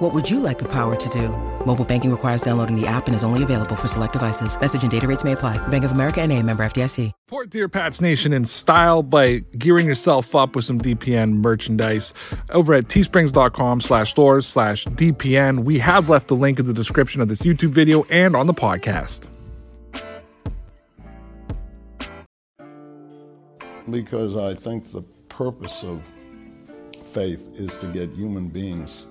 What would you like the power to do? Mobile banking requires downloading the app and is only available for select devices. Message and data rates may apply. Bank of America and a member FDIC. Support Dear Pats Nation in style by gearing yourself up with some DPN merchandise over at teesprings.com slash stores slash DPN. We have left the link in the description of this YouTube video and on the podcast. Because I think the purpose of faith is to get human beings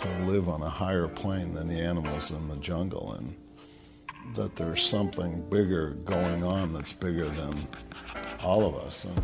to live on a higher plane than the animals in the jungle and that there's something bigger going on that's bigger than all of us. And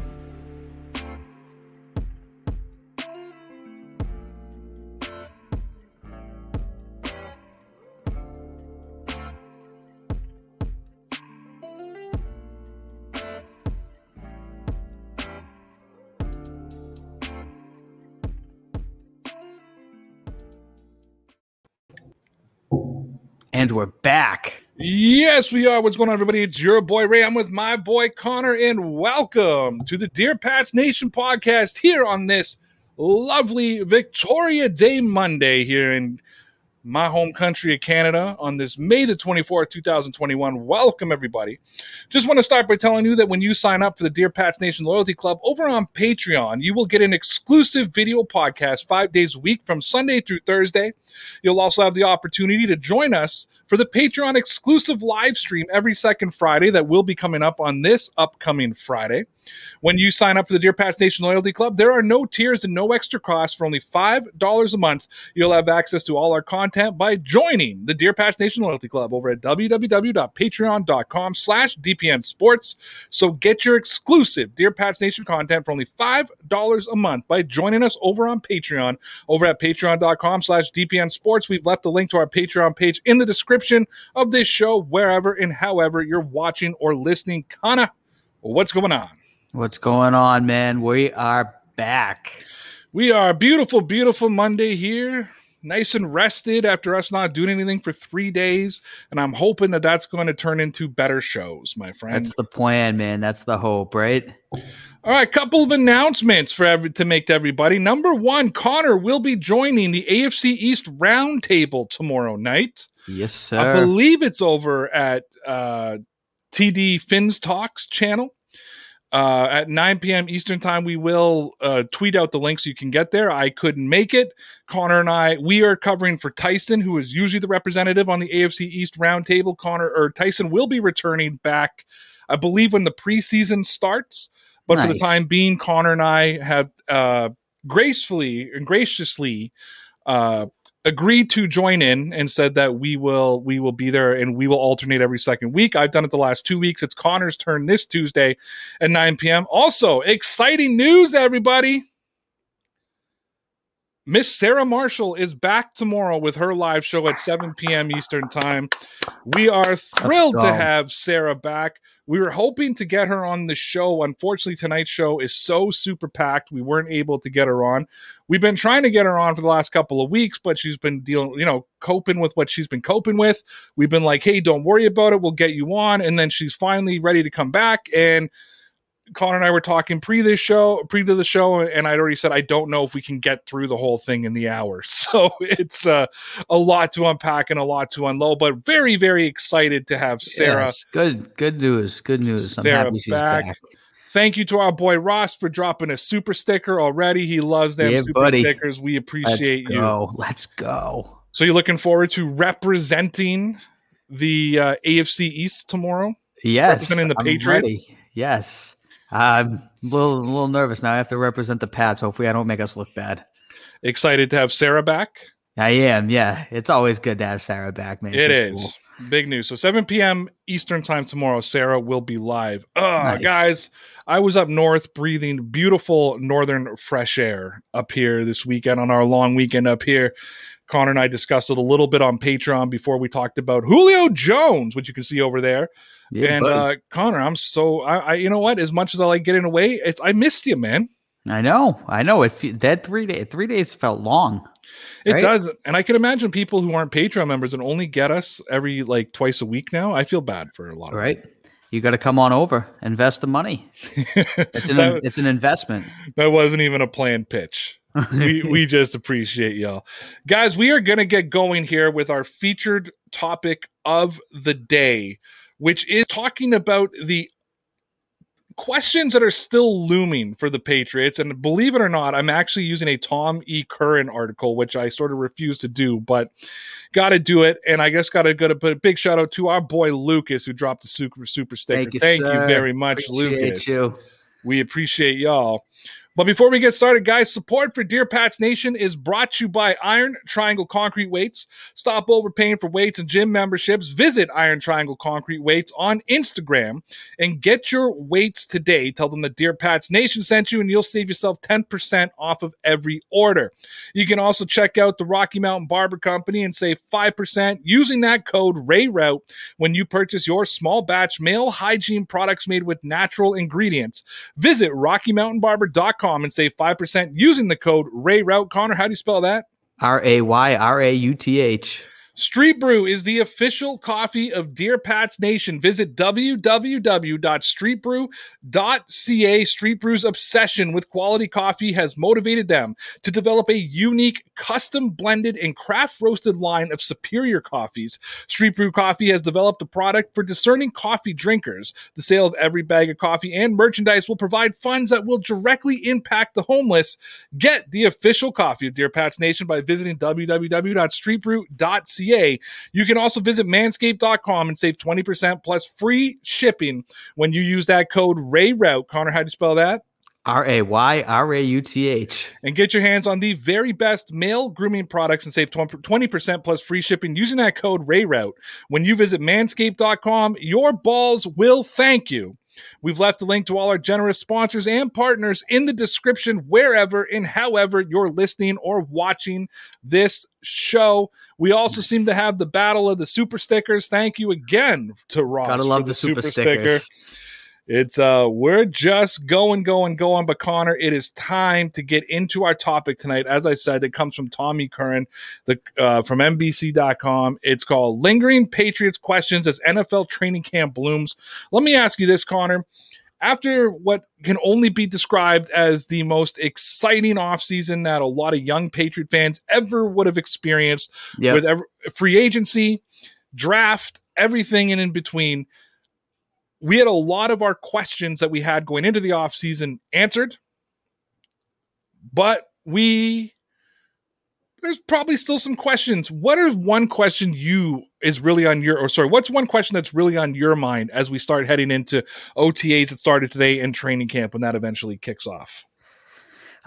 And we're back. Yes, we are. What's going on, everybody? It's your boy Ray. I'm with my boy Connor, and welcome to the Dear Pats Nation podcast here on this lovely Victoria Day Monday here in my home country of Canada on this May the 24th, 2021. Welcome, everybody. Just want to start by telling you that when you sign up for the Dear Pats Nation Loyalty Club over on Patreon, you will get an exclusive video podcast five days a week from Sunday through Thursday. You'll also have the opportunity to join us for the Patreon exclusive live stream every second Friday that will be coming up on this upcoming Friday. When you sign up for the Dear Pats Nation Loyalty Club, there are no tiers and no extra costs. For only $5 a month, you'll have access to all our content by joining the Dear Pats Nation Loyalty Club over at www.patreon.com slash DPN Sports. So get your exclusive Dear Pats Nation content for only $5 a month by joining us over on Patreon over at patreon.com slash DPN Sports. We've left a link to our Patreon page in the description of this show, wherever and however you're watching or listening. Kana, what's going on? What's going on, man? We are back. We are beautiful, beautiful Monday here. Nice and rested after us not doing anything for three days. And I'm hoping that that's going to turn into better shows, my friend. That's the plan, man. That's the hope, right? All right, couple of announcements for every, to make to everybody. Number one, Connor will be joining the AFC East Roundtable tomorrow night. Yes, sir. I believe it's over at uh, TD Finns Talks channel. Uh, at 9 p.m. Eastern time, we will uh, tweet out the link so you can get there. I couldn't make it. Connor and I, we are covering for Tyson, who is usually the representative on the AFC East roundtable. Connor or Tyson will be returning back, I believe, when the preseason starts. But for the time being, Connor and I have uh, gracefully and graciously uh, agreed to join in and said that we will we will be there and we will alternate every second week. I've done it the last two weeks. It's Connor's turn this Tuesday at 9 p.m. Also, exciting news, everybody. Miss Sarah Marshall is back tomorrow with her live show at 7 p.m. Eastern Time. We are thrilled to have Sarah back. We were hoping to get her on the show. Unfortunately, tonight's show is so super packed. We weren't able to get her on. We've been trying to get her on for the last couple of weeks, but she's been dealing, you know, coping with what she's been coping with. We've been like, hey, don't worry about it. We'll get you on. And then she's finally ready to come back. And Connor and I were talking pre this show, pre to the show, and I'd already said I don't know if we can get through the whole thing in the hour. So it's uh, a lot to unpack and a lot to unload, but very, very excited to have Sarah. Yes, good, good news. Good news. I'm Sarah happy she's back. back. Thank you to our boy Ross for dropping a super sticker already. He loves them Yeah, super buddy. stickers. We Let's appreciate you. go. Let's go. So you're looking forward to representing the uh, AFC East tomorrow? Yes, Representing the I'm Patriots? ready. Yes, I'm a little, a little nervous now. I have to represent the Pats. Hopefully, I don't make us look bad. Excited to have Sarah back. I am. Yeah, it's always good to have Sarah back, man. It She's is big news. So 7 p.m. Eastern time tomorrow, Sarah will be live. Oh, Nice. guys, I was up north breathing beautiful northern fresh air up here this weekend on our long weekend up here. Connor and I discussed it a little bit on Patreon before we talked about Julio Jones, which you can see over there. Yeah, and buddy. uh, Connor, I'm so I, I, you know what? As much as I like getting away, it's I missed you, man. I know, I know. It fe- that three day three days felt long. It Right? does, and I can imagine people who aren't Patreon members and only get us every like twice a week now. I feel bad for a lot of Right? You got to come on over, invest the money. It's an that, it's an investment. that wasn't even a planned pitch. we we just appreciate y'all, guys. We are gonna get going here with our featured topic of the day, which is talking about the questions that are still looming for the Patriots. And believe it or not, I'm actually using a Tom E. Curran article, which I sort of refuse to do, but got to do it. And I guess got to go to put a big shout out to our boy Lucas who dropped the super super sticker. Thank you, Thank you very much, Appreciate Lucas. you. We appreciate y'all. But before we get started, guys, support for Dear Pats Nation is brought to you by Iron Triangle Concrete Weights. Stop overpaying for weights and gym memberships. Visit Iron Triangle Concrete Weights on Instagram and get your weights today. Tell them that Dear Pats Nation sent you, and you'll save yourself 10% off of every order. You can also check out the Rocky Mountain Barber Company and save 5% using that code RAYRAUTH when you purchase your small batch male hygiene products made with natural ingredients. Visit RockyMountainBarber.com and save 5% using the code RAYRAUTH. Connor, how do you spell that? R A Y R A U T H. Street Brew is the official coffee of Dear Pats Nation. Visit www.streetbrew.ca. Street Brew's obsession with quality coffee has motivated them to develop a unique, custom blended, and craft roasted line of superior coffees. Street Brew Coffee has developed a product for discerning coffee drinkers. The sale of every bag of coffee and merchandise will provide funds that will directly impact the homeless. Get the official coffee of Dear Pats Nation by visiting www.streetbrew.ca. You can also visit manscaped.com and save 20% plus free shipping when you use that code RAYRAUTH. Connor, how do you spell that? R A Y R A U T H. and get your hands on the very best male grooming products and save 20% plus free shipping using that code RAYRAUTH. When you visit manscaped.com, your balls will thank you. We've left a link to all our generous sponsors and partners in the description wherever and however you're listening or watching this show. We also seem to have the battle of the super stickers. Thank you again to Ross. Gotta love the super stickers. It's uh we're just going, going, going. But Connor, it is time to get into our topic tonight. As I said, it comes from Tommy Curran, the uh, from NBC.com. It's called Lingering Patriots Questions as NFL Training Camp Blooms. Let me ask you this, Connor. After what can only be described as the most exciting offseason that a lot of young Patriot fans ever would have experienced, Yeah. with ever, free agency, draft, everything in, in between. We had a lot of our questions that we had going into the offseason answered, but we there's probably still some questions. What is one question you is really on your or sorry, what's one question that's really on your mind as we start heading into OTAs that started today and training camp when that eventually kicks off?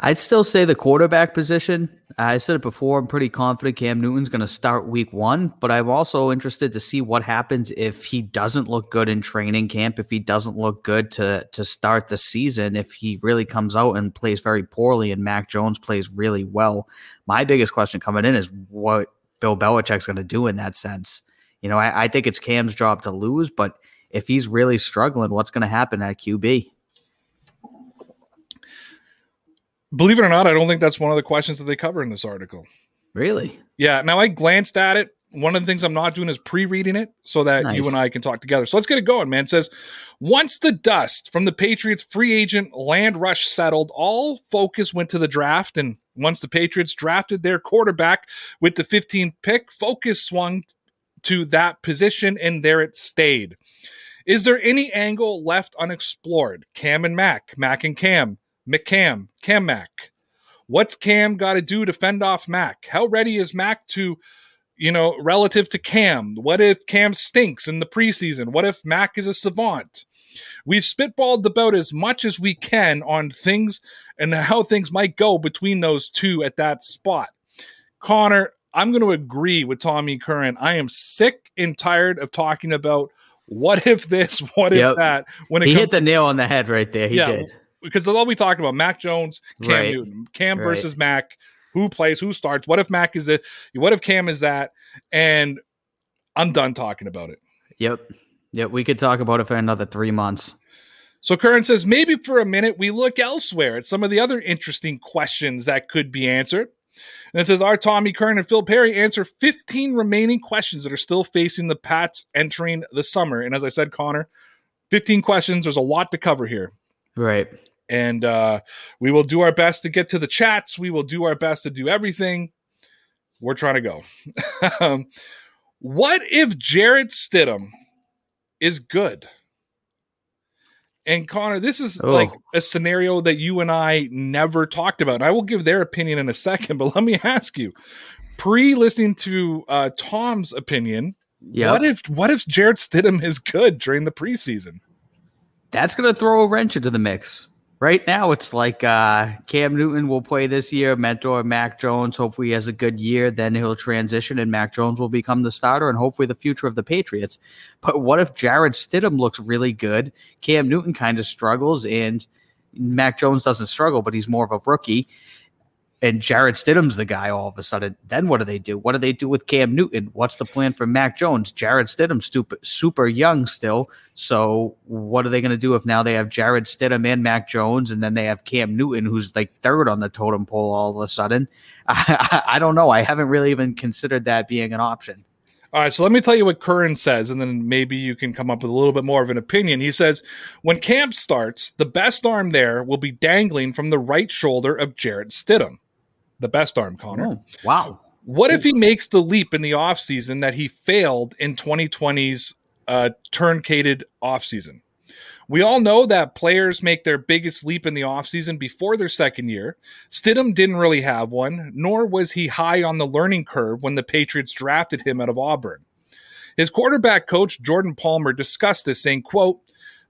I'd still say the quarterback position. I said it before. I'm pretty confident Cam Newton's going to start week one, but I'm also interested to see what happens if he doesn't look good in training camp, if he doesn't look good to to start the season, if he really comes out and plays very poorly and Mac Jones plays really well. My biggest question coming in is what Bill Belichick's going to do in that sense. You know, I, I think it's Cam's job to lose, but if he's really struggling, what's going to happen at QB? Believe it or not, I don't think that's one of the questions that they cover in this article. Really? Yeah. Now I glanced at it. One of the things I'm not doing is pre-reading it so that Nice. you and I can talk together. So let's get it going, man. It says once the dust from the Patriots free agent land rush settled, all focus went to the draft. And once the Patriots drafted their quarterback with the 15th pick, focus swung to that position and there it stayed. Is there any angle left unexplored? Cam and Mac, Mac and Cam, McCam, Cam Mac. What's Cam got to do to fend off Mac? How ready is Mac to, you know, relative to Cam? What if Cam stinks in the preseason? What if Mac is a savant? We've spitballed about as much as we can on things and how things might go between those two at that spot. Connor, I'm going to agree with Tommy Curran. I am sick and tired of talking about what if this, what Yep. if that. When it He hit the nail on the head right there. He Yeah. did. Because all we talked about Mac Jones, Cam Right. Newton, Cam Right. versus Mac. who plays, who starts, what if Mac is it, what if Cam is that, and I'm done talking about it. Yep. Yep. We could talk about it for another three months. So Curran says maybe for a minute we look elsewhere at some of the other interesting questions that could be answered. And it says our Tommy Curran and Phil Perry answer 15 remaining questions that are still facing the Pats entering the summer. And as I said, Connor, 15 questions. There's a lot to cover here. Right. And uh, we will do our best to get to the chats. We will do our best to do everything. We're trying to go. um, what if Jarrett Stidham is good? And Connor, this is oh. like a scenario that you and I never talked about. And I will give their opinion in a second, but let me ask you: pre-listening to uh, Tom's opinion, yep. what if what if Jarrett Stidham is good during the preseason? That's going to throw a wrench into the mix right now it's like uh, Cam Newton will play this year, mentor Mac Jones. Hopefully, he has a good year. Then he'll transition, and Mac Jones will become the starter, and hopefully, the future of the Patriots. But what if Jarrett Stidham looks really good? Cam Newton kind of struggles, and Mac Jones doesn't struggle, but he's more of a rookie and Jarrett Stidham's the guy all of a sudden. Then what do they do? What do they do with Cam Newton? What's the plan for Mac Jones? Jarrett Stidham, super, super young still. So what are they going to do if now they have Jarrett Stidham and Mac Jones, and then they have Cam Newton, who's like third on the totem pole all of a sudden? I, I, I don't know. I haven't really even considered that being an option. All right, so let me tell you what Curran says, and then maybe you can come up with a little bit more of an opinion. He says, when camp starts, the best arm there will be dangling from the right shoulder of Jarrett Stidham the best arm, Connor. Oh, wow. What if he makes the leap in the offseason that he failed in 2020's uh, turncated offseason? We all know that players make their biggest leap in the offseason before their second year. Stidham didn't really have one, nor was he high on the learning curve when the Patriots drafted him out of Auburn. His quarterback coach, Jordan Palmer, discussed this, saying, quote,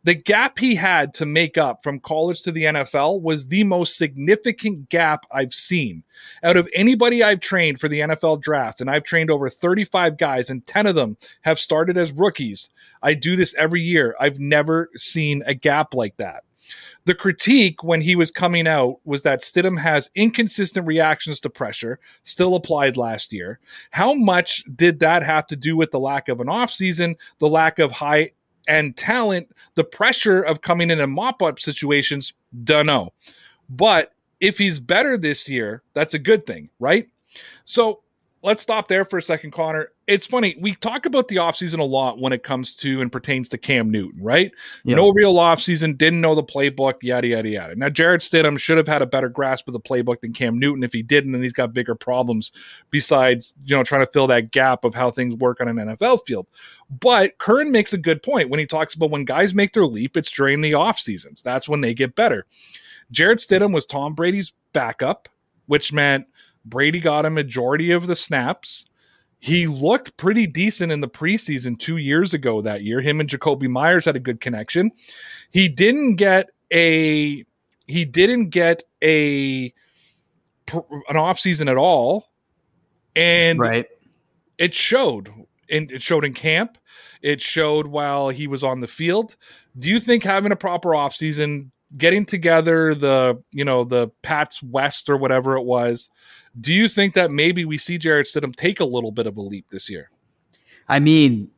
the gap he had to make up from college to the NFL was the most significant gap I've seen. Out of anybody I've trained for the NFL draft, and I've trained over 35 guys, and 10 of them have started as rookies. I do this every year. I've never seen a gap like that. The critique when he was coming out was that Stidham has inconsistent reactions to pressure, still applied last year. How much did that have to do with the lack of an offseason, the lack of high and talent, the pressure of coming in and mop up situations, don't know. But if he's better this year, that's a good thing, right? So let's stop there for a second, Connor. It's funny. We talk about the offseason a lot when it comes to and pertains to Cam Newton, right? Yep. No real offseason, didn't know the playbook, yada, yada, yada. Now, Jarrett Stidham should have had a better grasp of the playbook than Cam Newton. If he didn't, then he's got bigger problems besides, you know, trying to fill that gap of how things work on an NFL field. But Curran makes a good point when he talks about when guys make their leap, it's during the off seasons. That's when they get better. Jarrett Stidham was Tom Brady's backup, which meant – Brady got a majority of the snaps. He looked pretty decent in the preseason two years ago that year. Him and Jakobi Meyers had a good connection. He didn't get a he didn't get a an offseason at all. And right. it showed. And it showed in camp. It showed while he was on the field. Do you think having a proper offseason, getting together the, you know, the Pats West or whatever it was, do you think that maybe we see Jarrett Stidham take a little bit of a leap this year? I mean,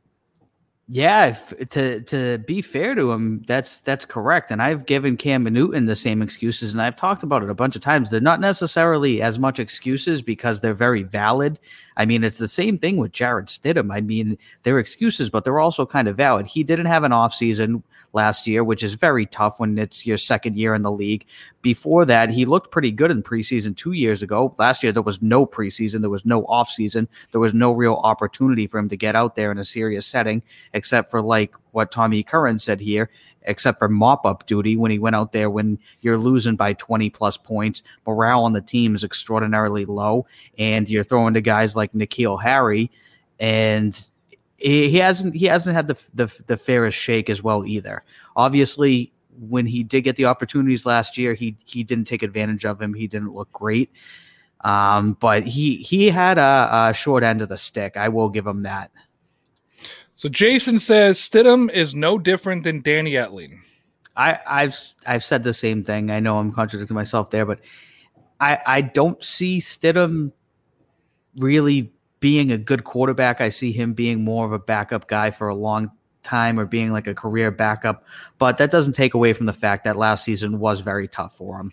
yeah, if, to to be fair to him, that's that's correct. And I've given Cam Newton the same excuses, and I've talked about it a bunch of times. They're not necessarily as much excuses because they're very valid. I mean, it's the same thing with Jarrett Stidham. I mean, they're excuses, but they're also kind of valid. He didn't have an offseason last year, which is very tough when it's your second year in the league. Before that, he looked pretty good in preseason two years ago. Last year, there was no preseason, there was no offseason, there was no real opportunity for him to get out there in a serious setting, except for like what Tommy Curran said here except for mop up duty when he went out there when you're losing by 20 plus points. Morale on the team is extraordinarily low, and you're throwing to guys like N'Keal Harry, and he hasn't he hasn't had the, the the fairest shake as well either. Obviously, when he did get the opportunities last year, he he didn't take advantage of him. He didn't look great, um, but he he had a, a short end of the stick. I will give him that. So Jason says Stidham is no different than Danny Etling. I, I've I've said the same thing. I know I'm contradicting myself there, but I, I don't see Stidham really being a good quarterback. I see him being more of a backup guy for a long time or being like a career backup. But that doesn't take away from the fact that last season was very tough for him.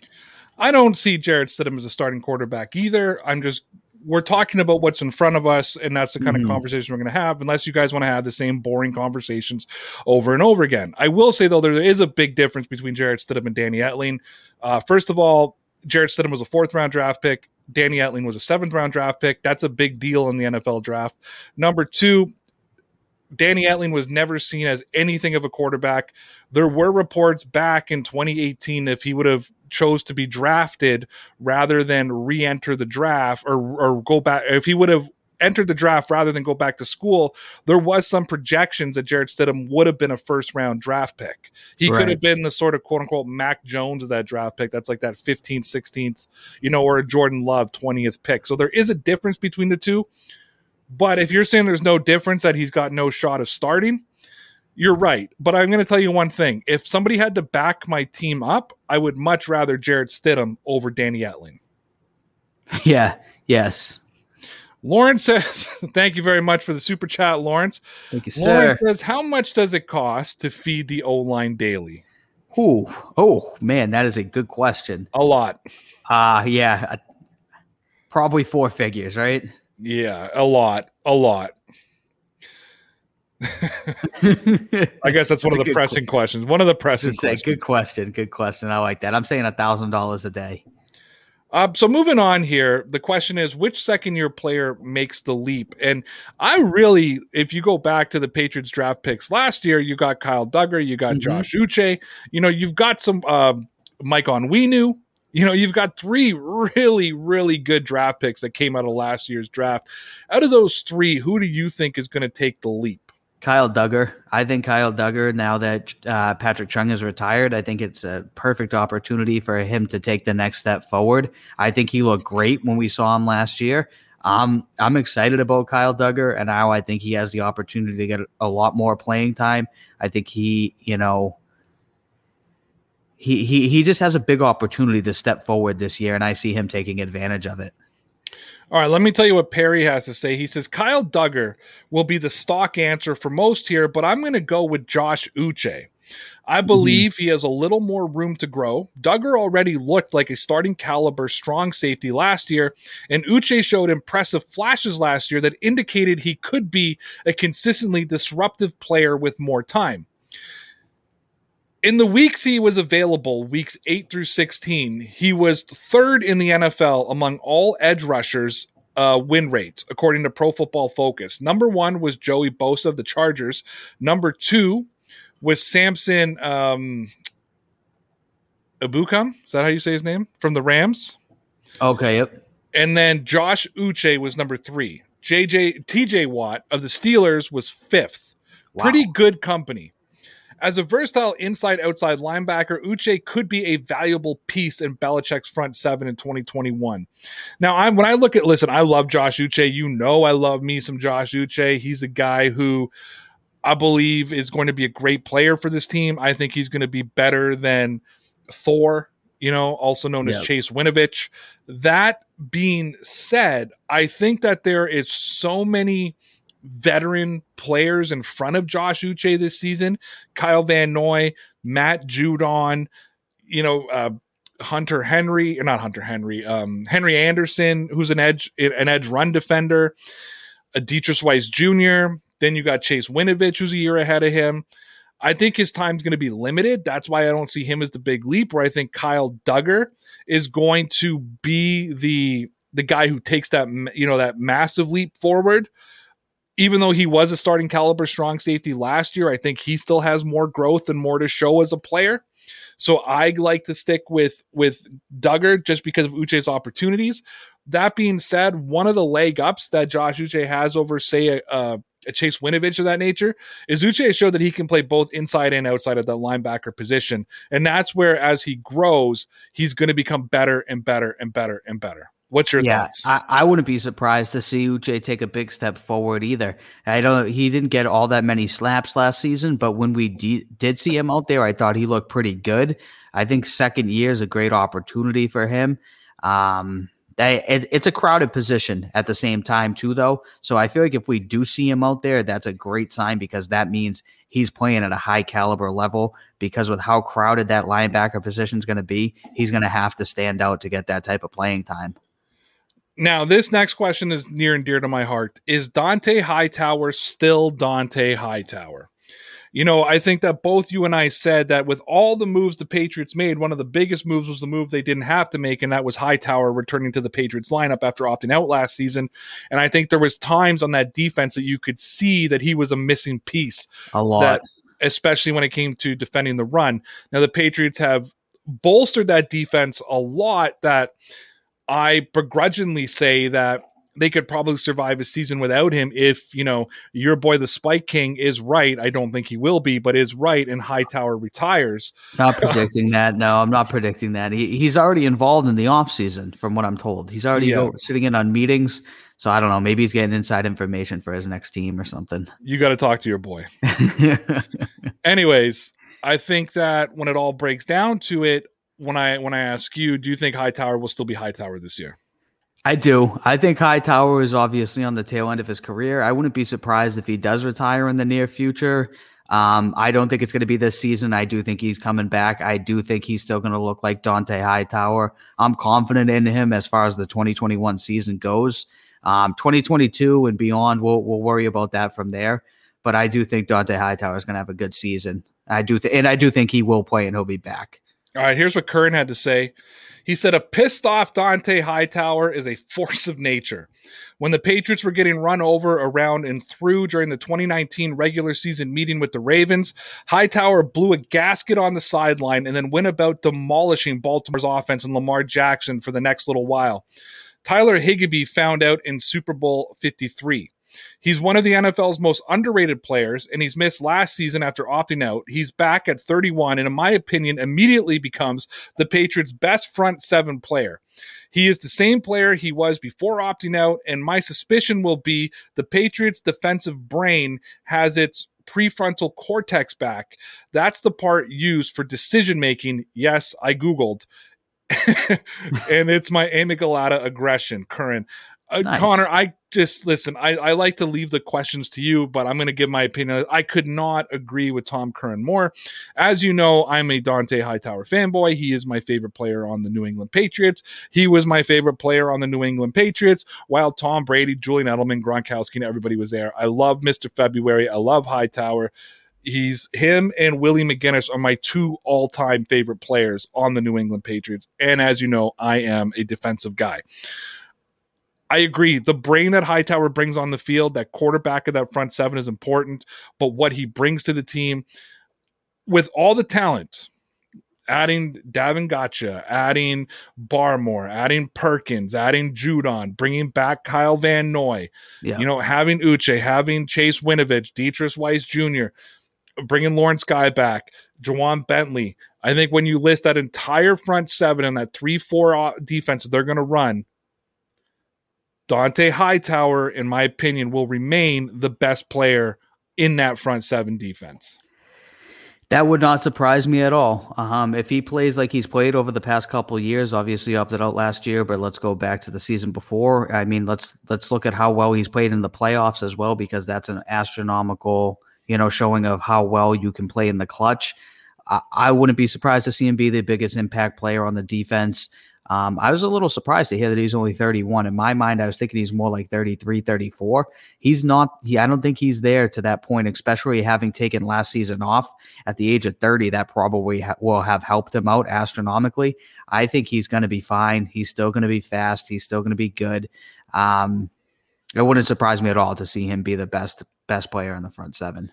I don't see Jarrett Stidham as a starting quarterback either. I'm just we're talking about what's in front of us, and that's the kind mm-hmm. of conversation we're going to have. Unless you guys want to have the same boring conversations over and over again, I will say though there is a big difference between Jarrett Stidham and Danny Etling. Uh, first of all, Jarrett Stidham was a fourth round draft pick. Danny Etling was a seventh round draft pick. That's a big deal in the NFL draft. Number two, Danny Etling was never seen as anything of a quarterback. There were reports back in 2018 if he would have chose to be drafted rather than re-enter the draft or or go back if he would have entered the draft rather than go back to school, there was some projections that Jarrett Stidham would have been a first round draft pick. He right. could have been the sort of quote unquote Mac Jones of that draft pick. That's like that 15th, 16th, you know, or a Jordan Love 20th pick. So there is a difference between the two. But if you're saying there's no difference that he's got no shot of starting, you're right. But I'm going to tell you one thing. If somebody had to back my team up, I would much rather Jarrett Stidham over Danny Etling. Yeah. Yes. Lawrence says, "Thank you very much for the super chat, Lawrence." Thank you, sir. Lawrence says, "How much does it cost to feed the O line daily?" Oh, oh man, that is a good question. A lot. Ah, uh, yeah, uh, probably four figures, right? Yeah, a lot, a lot. I guess that's one that's of the pressing question. questions. One of the pressing say, questions. Good question. Good question. I like that. I'm saying a thousand dollars a day. Uh, so moving on here, the question is which second year player makes the leap? And I really, if you go back to the Patriots draft picks last year, you got Kyle Dugger, you got mm-hmm. Josh Uche, you know, you've got some uh, Mike Onwenu, you know, you've got three really, really good draft picks that came out of last year's draft. Out of those three, who do you think is going to take the leap? Kyle Dugger. I think Kyle Dugger, now that uh, Patrick Chung is retired, I think it's a perfect opportunity for him to take the next step forward. I think he looked great when we saw him last year. Um, I'm excited about Kyle Dugger, and now I think he has the opportunity to get a lot more playing time. I think he, you know, he he he just has a big opportunity to step forward this year, and I see him taking advantage of it. All right, let me tell you what Perry has to say. He says Kyle Dugger will be the stock answer for most here, but I'm going to go with Josh Uche. I mm-hmm. believe mm-hmm. he has a little more room to grow. Dugger already looked like a starting caliber strong safety last year, and Uche showed impressive flashes last year that indicated he could be a consistently disruptive player with more time in the weeks he was available, weeks 8 through 16, he was third in the NFL among all edge rushers uh, win rates, according to Pro Football Focus. Number one was Joey Bosa of the Chargers. Number two was Samson um, Ebukam. Is that how you say his name? From the Rams. Okay. Yep. And then Josh Uche was number three. JJ TJ Watt of the Steelers was fifth. Wow. Pretty good company. As a versatile inside outside linebacker, Uche could be a valuable piece in Belichick's front seven in 2021. Now, I'm when I look at listen, I love Josh Uche. You know, I love me some Josh Uche. He's a guy who I believe is going to be a great player for this team. I think he's going to be better than Thor, you know, also known as Chase Winovich. That being said, I think that there is so many veteran players in front of Josh Uche this season. Kyle Van Noy, Matt Judon, you know, uh, Hunter Henry, not Hunter Henry, um, Henry Anderson, who's an edge an edge run defender, a Deatrich Wise Jr. Then you got Chase Winovich, who's a year ahead of him. I think his time's going to be limited. That's why I don't see him as the big leap. Where I think Kyle Dugger is going to be the the guy who takes that you know that massive leap forward even though he was a starting caliber strong safety last year, I think he still has more growth and more to show as a player. So I like to stick with with Dugger just because of Uche's opportunities. That being said, one of the leg ups that Josh Uche has over, say, a, a, a Chase Winovich of that nature is Uche has showed that he can play both inside and outside of the linebacker position. And that's where, as he grows, he's going to become better and better and better and better. What's your yeah, thoughts? I, I wouldn't be surprised to see Uche take a big step forward either. I don't. He didn't get all that many slaps last season, but when we de- did see him out there, I thought he looked pretty good. I think second year is a great opportunity for him. Um, they, it, it's a crowded position at the same time too, though. So I feel like if we do see him out there, that's a great sign because that means he's playing at a high caliber level. Because with how crowded that linebacker position is going to be, he's going to have to stand out to get that type of playing time. Now, this next question is near and dear to my heart. Is Dont'a Hightower still Dont'a Hightower? you know, I think that both you and I said that with all the moves the Patriots made, one of the biggest moves was the move they didn't have to make, and that was Hightower returning to the Patriots lineup after opting out last season. And I think there was times on that defense that you could see that he was a missing piece. A lot. That, especially when it came to defending the run. Now the Patriots have bolstered that defense a lot that I begrudgingly say that they could probably survive a season without him if you know your boy the Spike King is right. I don't think he will be, but is right, and Hightower retires. Not predicting that. No, I'm not predicting that. He, he's already involved in the offseason, from what I'm told. He's already yeah. go, sitting in on meetings. So I don't know. Maybe he's getting inside information for his next team or something. You got to talk to your boy. Anyways, I think that when it all breaks down to it, when I when I ask you, do you think Hightower will still be Hightower this year? I do. I think Hightower is obviously on the tail end of his career. I wouldn't be surprised if he does retire in the near future. Um, I don't think it's going to be this season. I do think he's coming back. I do think he's still going to look like Dont'a Hightower. I'm confident in him as far as the 2021 season goes. Um, 2022 and beyond, we'll we'll worry about that from there. But I do think Dont'a Hightower is going to have a good season. I do, th- and I do think he will play and he'll be back. All right, here's what Curran had to say. He said a pissed off Dont'a Hightower is a force of nature. When the Patriots were getting run over around and through during the 2019 regular season meeting with the Ravens, Hightower blew a gasket on the sideline and then went about demolishing Baltimore's offense and Lamar Jackson for the next little while. Tyler Higbee found out in Super Bowl 53. He's one of the NFL's most underrated players, and he's missed last season after opting out. He's back at 31, and in my opinion, immediately becomes the Patriots' best front seven player. He is the same player he was before opting out, and my suspicion will be the Patriots' defensive brain has its prefrontal cortex back. That's the part used for decision making. Yes, I Googled. and it's my amygdala aggression current. Uh, nice. Connor, I just listen. I, I like to leave the questions to you, but I'm going to give my opinion. I could not agree with Tom Curran more. As you know, I'm a Dont'a Hightower fanboy. He is my favorite player on the New England Patriots. He was my favorite player on the New England Patriots, while Tom Brady, Julian Edelman, Gronkowski, and everybody was there. I love Mr. February. I love Hightower. He's him and Willie McGinest are my two all-time favorite players on the New England Patriots. And as you know, I am a defensive guy. I agree. The brain that Hightower brings on the field, that quarterback of that front seven is important, but what he brings to the team with all the talent, adding Davon Godchaux, adding Barmore, adding Perkins, adding Judon, bringing back Kyle Van Noy, yeah. you know, having Uche, having Chase Winovich, Deatrich Wise Jr., bringing Lawrence Guy back, Ja'Whaun Bentley. I think when you list that entire front seven and that 3 4 uh, defense that they're going to run, Dont'a Hightower, in my opinion, will remain the best player in that front seven defense. That would not surprise me at all. Um, if he plays like he's played over the past couple years, obviously opted out last year, but let's go back to the season before. I mean, let's let's look at how well he's played in the playoffs as well, because that's an astronomical, you know, showing of how well you can play in the clutch. I, I wouldn't be surprised to see him be the biggest impact player on the defense. Um, I was a little surprised to hear that he's only 31. In my mind, I was thinking he's more like 33, 34. He's not, he, I don't think he's there to that point, especially having taken last season off at the age of 30. That probably ha- will have helped him out astronomically. I think he's going to be fine. He's still going to be fast. He's still going to be good. Um, it wouldn't surprise me at all to see him be the best best player in the front seven.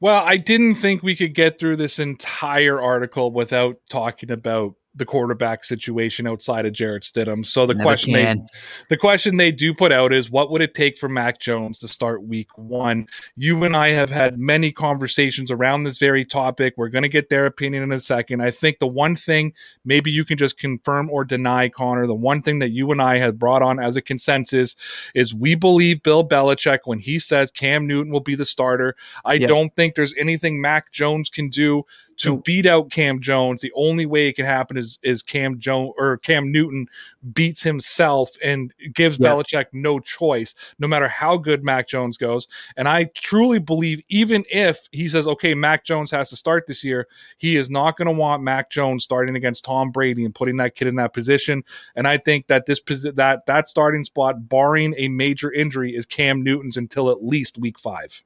Well, I didn't think we could get through this entire article without talking about the quarterback situation outside of Jarrett Stidham. So the Never question can. they the question they do put out is what would it take for Mac Jones to start week 1? You and I have had many conversations around this very topic. We're going to get their opinion in a second. I think the one thing maybe you can just confirm or deny Connor, the one thing that you and I have brought on as a consensus is we believe Bill Belichick when he says Cam Newton will be the starter. I yep. don't think there's anything Mac Jones can do to beat out Cam Jones. The only way it can happen is is Cam Jones or Cam Newton beats himself and gives yeah. Belichick no choice, no matter how good Mac Jones goes. And I truly believe, even if he says, okay, Mac Jones has to start this year, he is not going to want Mac Jones starting against Tom Brady and putting that kid in that position. And I think that this that that starting spot, barring a major injury, is Cam Newton's until at least week five.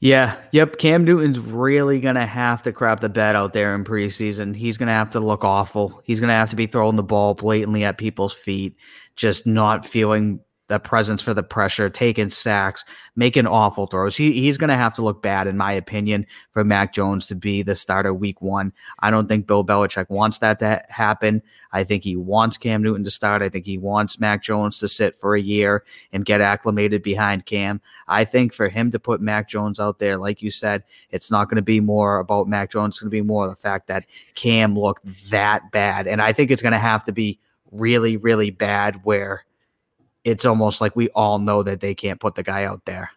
Yeah, yep. Cam Newton's really gonna have to crap the bed out there in preseason. He's gonna have to look awful. He's gonna have to be throwing the ball blatantly at people's feet, just not feeling the presence for the pressure, taking sacks, making awful throws. He, he's going to have to look bad, in my opinion, for Mac Jones to be the starter week one. I don't think Bill Belichick wants that to happen. I think he wants Cam Newton to start. I think he wants Mac Jones to sit for a year and get acclimated behind Cam. I think for him to put Mac Jones out there, like you said, it's not going to be more about Mac Jones. It's going to be more the fact that Cam looked that bad. And I think it's going to have to be really, really bad where it's almost like we all know that they can't put the guy out there.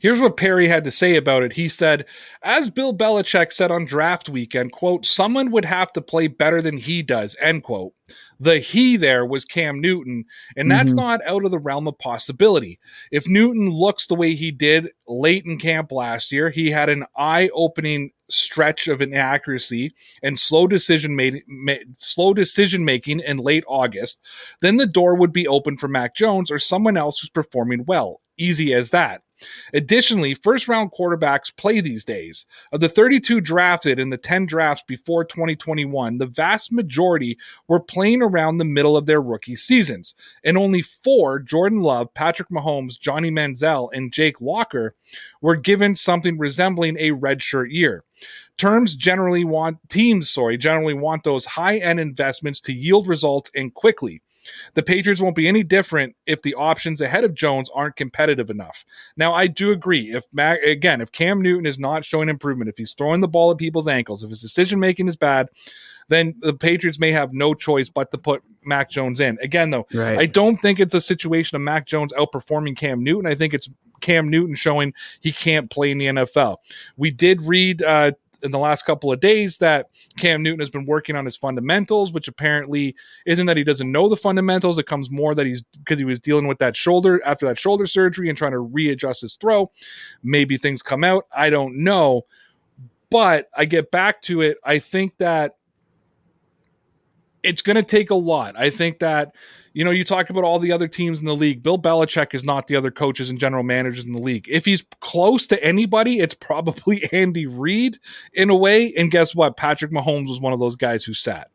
Here's what Perry had to say about it. He said, as Bill Belichick said on draft weekend, quote, someone would have to play better than he does, end quote. The he there was Cam Newton, and that's mm-hmm. not out of the realm of possibility. If Newton looks the way he did late in camp last year, he had an eye-opening stretch of inaccuracy and slow decision made ma- slow decision making in late August, then the door would be open for Mac Jones or someone else who's performing well. Easy as that. Additionally, first round quarterbacks play these days. Of the 32 drafted in the 10 drafts before 2021, the vast majority were playing around the middle of their rookie seasons, and only four Jordan Love, Patrick Mahomes, Johnny Manziel, and Jake Locker were given something resembling a redshirt year terms generally want teams sorry generally want those high end investments to yield results and quickly the Patriots won't be any different if the options ahead of Jones aren't competitive enough. Now, I do agree. If Mac, again, if Cam Newton is not showing improvement, if he's throwing the ball at people's ankles, if his decision making is bad, then the Patriots may have no choice but to put Mac Jones in. Again, though, right. I don't think it's a situation of Mac Jones outperforming Cam Newton. I think it's Cam Newton showing he can't play in the NFL. We did read uh, in the last couple of days that Cam Newton has been working on his fundamentals, which apparently isn't that he doesn't know the fundamentals. It comes more that he's because he was dealing with that shoulder after that shoulder surgery and trying to readjust his throw. Maybe things come out. I don't know. But I get back to it. I think that it's going to take a lot. I think that you know, you talk about all the other teams in the league. Bill Belichick is not the other coaches and general managers in the league. If he's close to anybody, it's probably Andy Reid in a way. And guess what? Patrick Mahomes was one of those guys who sat.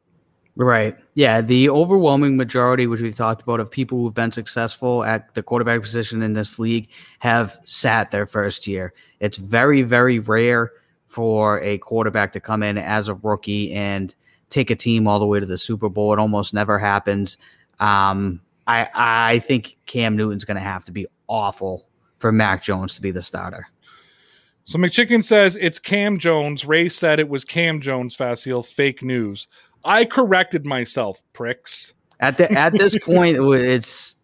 Right. Yeah. The overwhelming majority, which we've talked about, of people who've been successful at the quarterback position in this league have sat their first year. It's very, very rare for a quarterback to come in as a rookie and take a team all the way to the Super Bowl. It almost never happens. Um, I I think Cam Newton's going to have to be awful for Mac Jones to be the starter. So McChicken says it's Cam Jones. Ray said it was Cam Jones. Facile fake news. I corrected myself, pricks. At the at this point, it's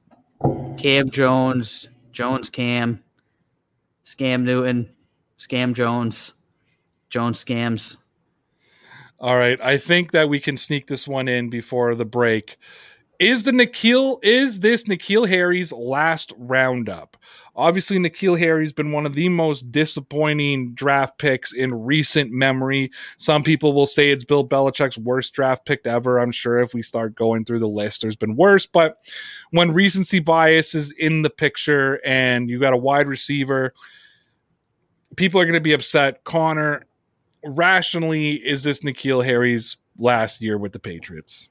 Cam Jones, Jones Cam, Scam Newton, Scam Jones, Jones scams. All right, I think that we can sneak this one in before the break. Is the N'Keal is this N'Keal Harry's last roundup? Obviously, N'Keal Harry's been one of the most disappointing draft picks in recent memory. Some people will say it's Bill Belichick's worst draft pick ever. I'm sure if we start going through the list, there's been worse. But when recency bias is in the picture and you got a wide receiver, people are going to be upset. Connor, rationally, is this N'Keal Harry's last year with the Patriots?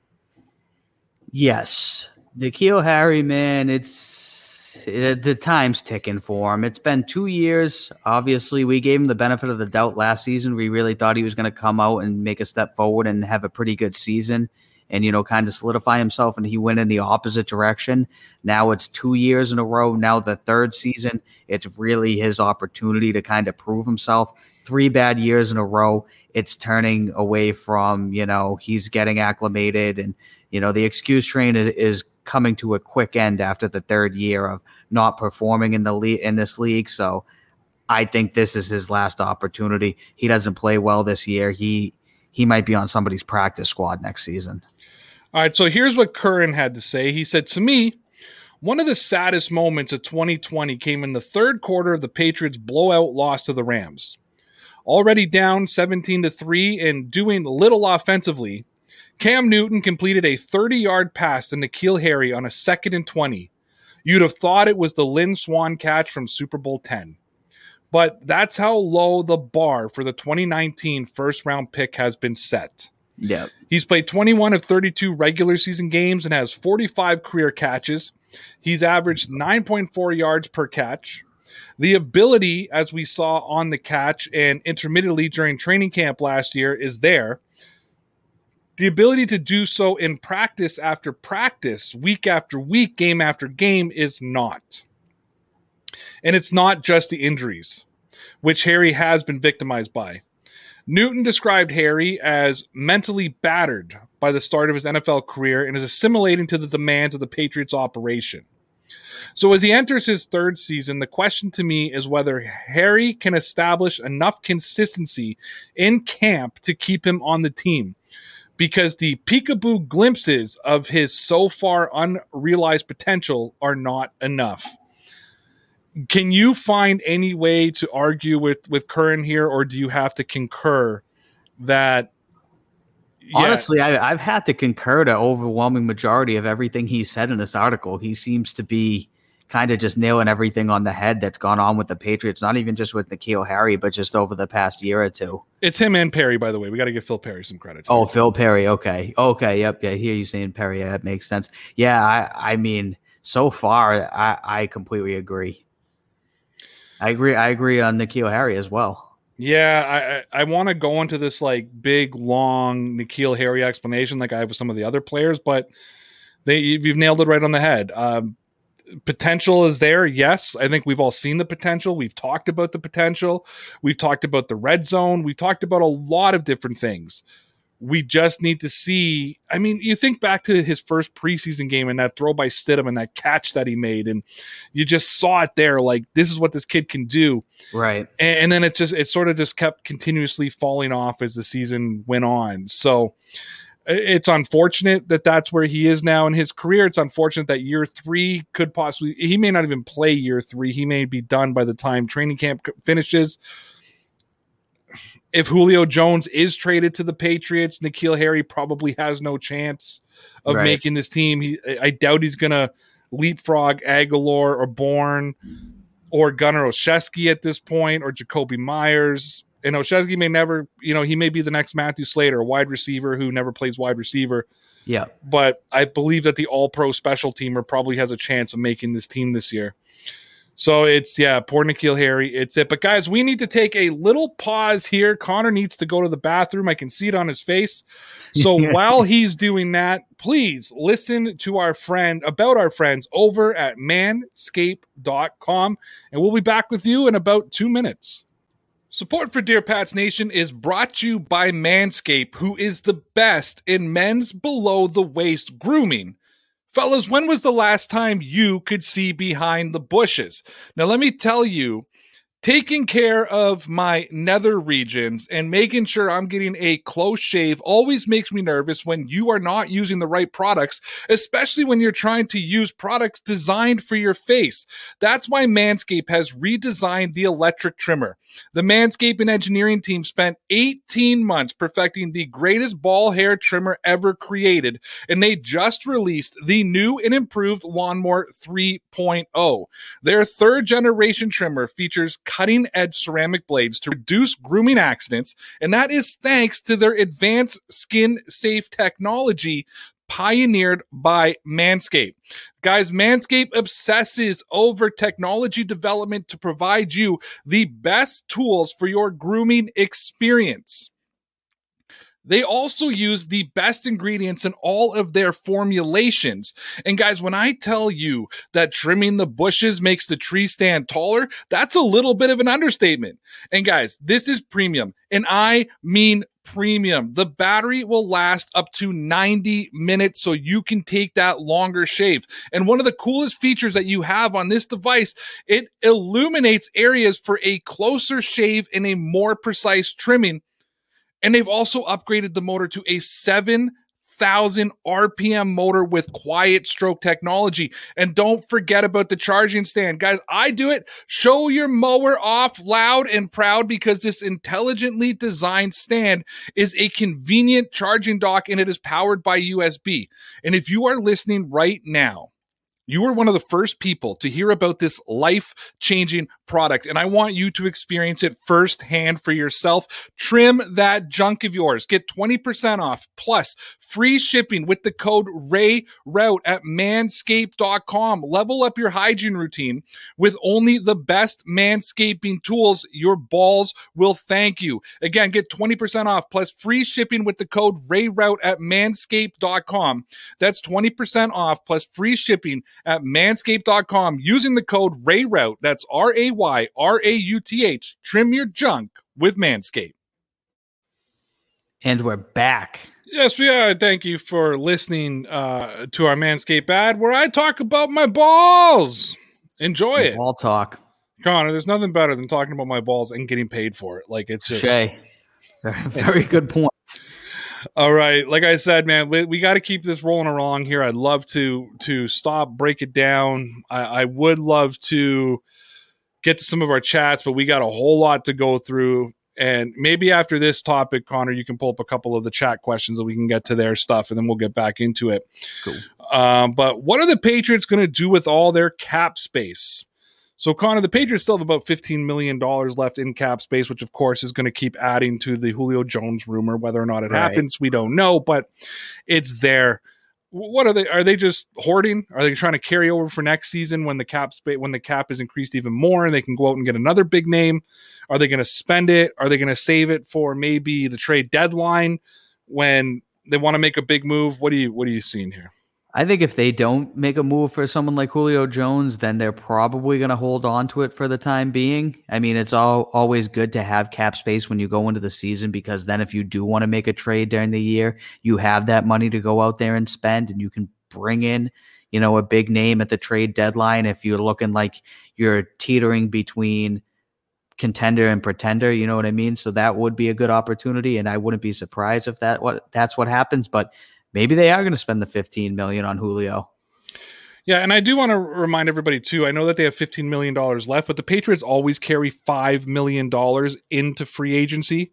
Yes, N'Keal Harry, man, it's it, the time's ticking for him. It's been two years. Obviously, we gave him the benefit of the doubt last season. We really thought he was going to come out and make a step forward and have a pretty good season, and you know, kind of solidify himself. And he went in the opposite direction. Now it's two years in a row. Now the third season, it's really his opportunity to kind of prove himself. Three bad years in a row. It's turning away from you know he's getting acclimated and you know, the excuse train is, coming to a quick end after the third year of not performing in the league in this league. So I think this is his last opportunity. He doesn't play well this year. He he might be on somebody's practice squad next season. All right, so here's what Curran had to say. He said, To me, one of the saddest moments of 2020 came in the third quarter of the Patriots' blowout loss to the Rams. Already down 17 to 3 and doing little offensively, Cam Newton completed a 30 yard pass to N'Keal Harry on a second and 20. You'd have thought it was the Lynn Swann catch from Super Bowl 10. But that's how low the bar for the 2019 first round pick has been set. Yeah. He's played 21 of 32 regular season games and has 45 career catches. He's averaged 9.4 yards per catch. The ability, as we saw on the catch and intermittently during training camp last year, is there. The ability to do so in practice after practice, week after week, game after game, is not. And it's not just the injuries, which Harry has been victimized by. Newton described Harry as mentally battered by the start of his NFL career and is assimilating to the demands of the Patriots operation. So, as he enters his third season, the question to me is whether Harry can establish enough consistency in camp to keep him on the team. Because the peekaboo glimpses of his so far unrealized potential are not enough. Can you find any way to argue with with Curran here, or do you have to concur that yeah. Honestly, I, have had to concur to overwhelming majority of everything he said in this article. He seems to be kind of just nailing everything on the head that's gone on with the Patriots, not even just with N'Keal Harry, but just over the past year or two. It's him and Perry, by the way. We got to give Phil Perry some credit. Oh, Phil Perry. Okay. Okay. Yep. Yeah. I hear you saying Perry. Yeah, that makes sense. Yeah. I, I mean, so far, I, I completely agree. I agree. I agree on N'Keal Harry as well. Yeah, I I, want to go into this like big long N'Keal Harry explanation like I have with some of the other players, but they you've nailed it right on the head. Um, potential is there. Yes, I think we've all seen the potential. We've talked about the potential. We've talked about the red zone. We've talked about a lot of different things we just need to see. I mean, you think back to his first preseason game and that throw by Stidham and that catch that he made, and you just saw it there. Like this is what this kid can do, right? And, and then it just it sort of just kept continuously falling off as the season went on. So it's unfortunate that that's where he is now in his career. It's unfortunate that year three could possibly he may not even play year three. He may be done by the time training camp finishes if Julio Jones is traded to the Patriots, N'Keal Harry probably has no chance of right. making this team. He, I doubt he's going to leapfrog Agholor or Bourne or Gunnar Olszewski at this point or Jakobi Meyers. And Olszewski may never, you know, he may be the next Matthew Slater, a wide receiver who never plays wide receiver. Yeah. But I believe that the all pro special teamer probably has a chance of making this team this year. So it's yeah, poor N'Keal Harry. It's it. But guys, we need to take a little pause here. Connor needs to go to the bathroom. I can see it on his face. So while he's doing that, please listen to our friend about our friends over at manscaped.com. And we'll be back with you in about two minutes. Support for Dear Pats Nation is brought to you by Manscaped, who is the best in men's below the waist grooming. Fellas, when was the last time you could see behind the bushes? Now, let me tell you, taking care of my nether regions and making sure I'm getting a close shave always makes me nervous when you are not using the right products, especially when you're trying to use products designed for your face. That's why Manscaped has redesigned the electric trimmer. The Manscaped and engineering team spent 18 months perfecting the greatest ball hair trimmer ever created, and they just released the new and improved Lawnmower 3.0. Their third generation trimmer features cutting edge ceramic blades to reduce grooming accidents. And that is thanks to their advanced skin safe technology pioneered by Manscaped. Guys, Manscaped obsesses over technology development to provide you the best tools for your grooming experience. They also use the best ingredients in all of their formulations. And guys, when I tell you that trimming the bushes makes the tree stand taller, that's a little bit of an understatement. And guys, this is premium. And I mean premium. The battery will last up to 90 minutes so you can take that longer shave. And one of the coolest features that you have on this device, it illuminates areas for a closer shave and a more precise trimming And they've also upgraded the motor to a 7,000 RPM motor with quiet stroke technology. And don't forget about the charging stand. Guys, I do it. Show your mower off loud and proud because this intelligently designed stand is a convenient charging dock and it is powered by USB. And if you are listening right now, you were one of the first people to hear about this life changing product, and I want you to experience it firsthand for yourself. Trim that junk of yours. Get 20% off plus free shipping with the code Ray Route at manscaped.com. Level up your hygiene routine with only the best manscaping tools. Your balls will thank you. Again, get 20% off plus free shipping with the code RAYRAUTH at manscaped.com. That's 20% off plus free shipping at manscaped.com using the code RAYRAUTH. That's R A Y R A U T H. Trim your junk with Manscaped. And we're back. Yes, we are. Thank you for listening uh, to our Manscaped ad where I talk about my balls. Enjoy it. Ball talk. Connor, there's nothing better than talking about my balls and getting paid for it. Like it's just Shay. Very good point. All right, like I said, man, we, we got to keep this rolling along here. I'd love to to stop, break it down. I, I would love to get to some of our chats, but we got a whole lot to go through. And maybe after this topic, Connor, you can pull up a couple of the chat questions that we can get to their stuff, and then we'll get back into it. Cool. Um, but what are the Patriots going to do with all their cap space? So, Connor, the Patriots still have about $15 million left in cap space, which, of course, is going to keep adding to the Julio Jones rumor. Whether or not it Right. happens, we don't know, but it's there. What are they? Are they just hoarding? Are they trying to carry over for next season when the cap space when the cap is increased even more and they can go out and get another big name? Are they going to spend it? Are they going to save it for maybe the trade deadline when they want to make a big move? What do you What are you seeing here? I think if they don't make a move for someone like Julio Jones, then they're probably going to hold on to it for the time being. I mean, it's all always good to have cap space when you go into the season because then if you do want to make a trade during the year, you have that money to go out there and spend and you can bring in, you know, a big name at the trade deadline if you're looking like you're teetering between contender and pretender, you know what I mean? So that would be a good opportunity and I wouldn't be surprised if that what that's what happens, but maybe they are going to spend the 15 million on Julio. Yeah, and I do want to remind everybody too. I know that they have fifteen million dollars left, but the Patriots always carry five million dollars into free agency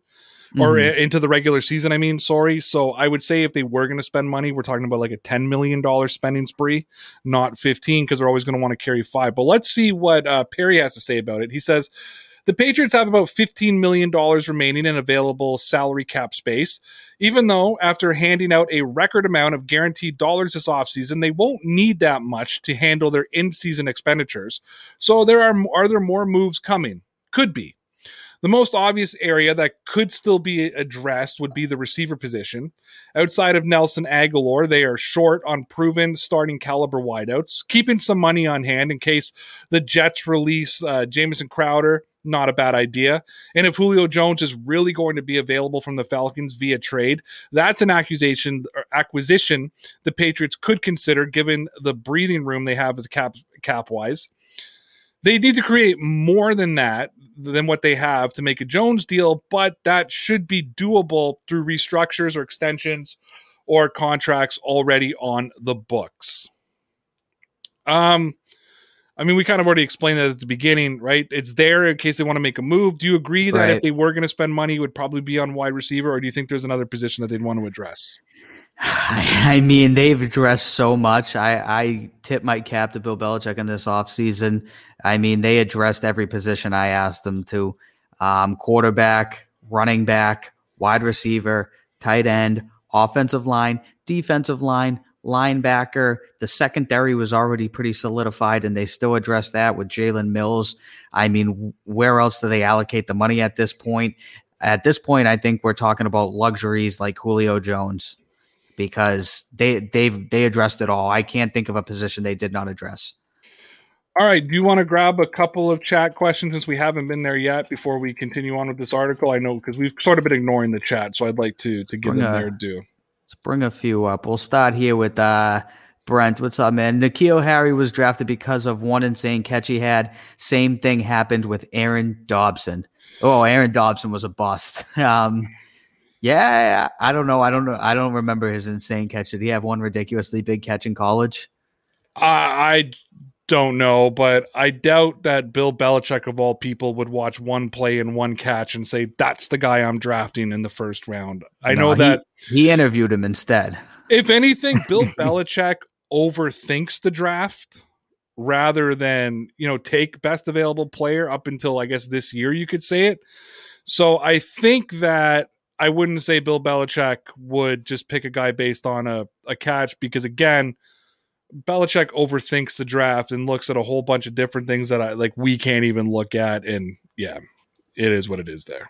or Mhm. i- into the regular season. I mean, sorry. So I would say if they were going to spend money, we're talking about like a ten million dollar spending spree, not fifteen, because they're always going to want to carry five. But let's see what uh, Perry has to say about it. He says. The Patriots have about $15 million remaining in available salary cap space, even though after handing out a record amount of guaranteed dollars this offseason, they won't need that much to handle their in season expenditures. So there are are there more moves coming? Could be. The most obvious area that could still be addressed would be the receiver position. Outside of Nelson Agholor, they are short on proven starting caliber wideouts, keeping some money on hand in case the Jets release uh, Jamison Crowder. Not a bad idea. And if Julio Jones is really going to be available from the Falcons via trade, that's an accusation acquisition the Patriots could consider given the breathing room they have as cap cap wise. They need to create more than that than what they have to make a Jones deal, but that should be doable through restructures or extensions or contracts already on the books. Um I mean, we kind of already explained that at the beginning, right? It's there in case they want to make a move. Do you agree that if they were going to spend money, it would probably be on wide receiver, or do you think there's another position that they'd want to address? I mean, they've addressed so much. I, I tip my cap to Bill Belichick in this offseason. I mean, they addressed every position I asked them to um, quarterback, running back, wide receiver, tight end, offensive line, defensive line, linebacker. The secondary was already pretty solidified, and they still addressed that with Jalen Mills. I mean, where else do they allocate the money at this point? At this point, I think we're talking about luxuries like Julio Jones because they they've they addressed it all. I can't think of a position they did not address. All right. Do you want to grab a couple of chat questions since we haven't been there yet before we continue on with this article? I know because we've sort of been ignoring the chat, so I'd like to to give Bring them a- their due. Let's bring a few up. We'll start here with uh Brent. What's up, man? N'Keal Harry was drafted because of one insane catch he had. Same thing happened with Aaron Dobson. Oh, Aaron Dobson was a bust. Um, Yeah, I don't know. I don't know. I don't remember his insane catch. Did he have one ridiculously big catch in college? I, I don't know, but I doubt that Bill Belichick of all people would watch one play and one catch and say that's the guy I'm drafting in the first round. I no, know that he, he interviewed him instead. If anything, Bill Belichick overthinks the draft rather than you know take best available player up until I guess this year you could say it. So I think that I wouldn't say Bill Belichick would just pick a guy based on a, a catch because again, Belichick overthinks the draft and looks at a whole bunch of different things that I like we can't even look at and yeah, it is what it is there.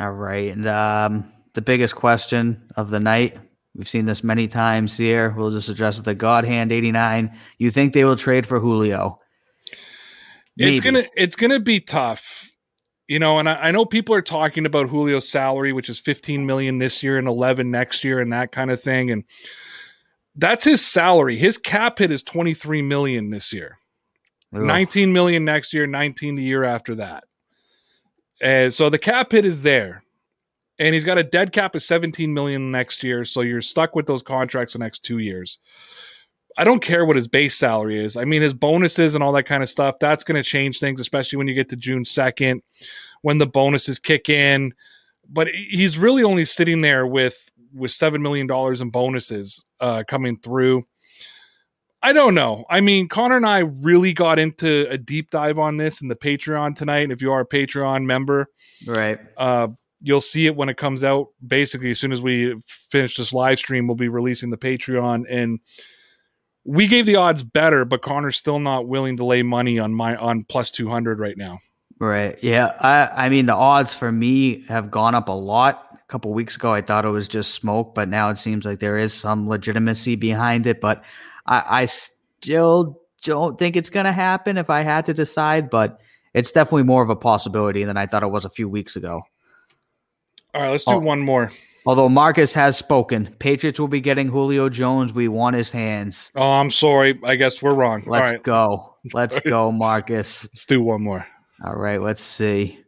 All right. And um the biggest question of the night We've seen this many times here. We'll just address the God Hand 89. You think they will trade for Julio? Maybe. It's gonna it's gonna be tough. You know, and I, I, know people are talking about Julio's salary, which is 15 million this year and 11 next year and that kind of thing. And that's his salary. His cap hit is 23 million this year. Ugh. 19 million next year, 19 the year after that. And so the cap hit is there and he's got a dead cap of 17 million next year so you're stuck with those contracts the next two years i don't care what his base salary is i mean his bonuses and all that kind of stuff that's going to change things especially when you get to june 2nd when the bonuses kick in but he's really only sitting there with with seven million dollars in bonuses uh, coming through I don't know. I mean, Connor and I really got into a deep dive on this in the Patreon tonight. If you are a Patreon member, right, uh, you'll see it when it comes out. Basically, as soon as we finish this live stream, we'll be releasing the Patreon and we gave the odds better, but Connor's still not willing to lay money on my on plus two hundred right now. Right. Yeah. I I mean the odds for me have gone up a lot. A couple weeks ago I thought it was just smoke, but now it seems like there is some legitimacy behind it. But I, I still don't think it's gonna happen if I had to decide, but it's definitely more of a possibility than I thought it was a few weeks ago. All right, let's do oh, one more. Although Marcus has spoken, Patriots will be getting Julio Jones. We want his hands. Oh, I'm sorry. I guess we're wrong. Let's go. Let's go, Marcus. Let's do one more. All right, let's see.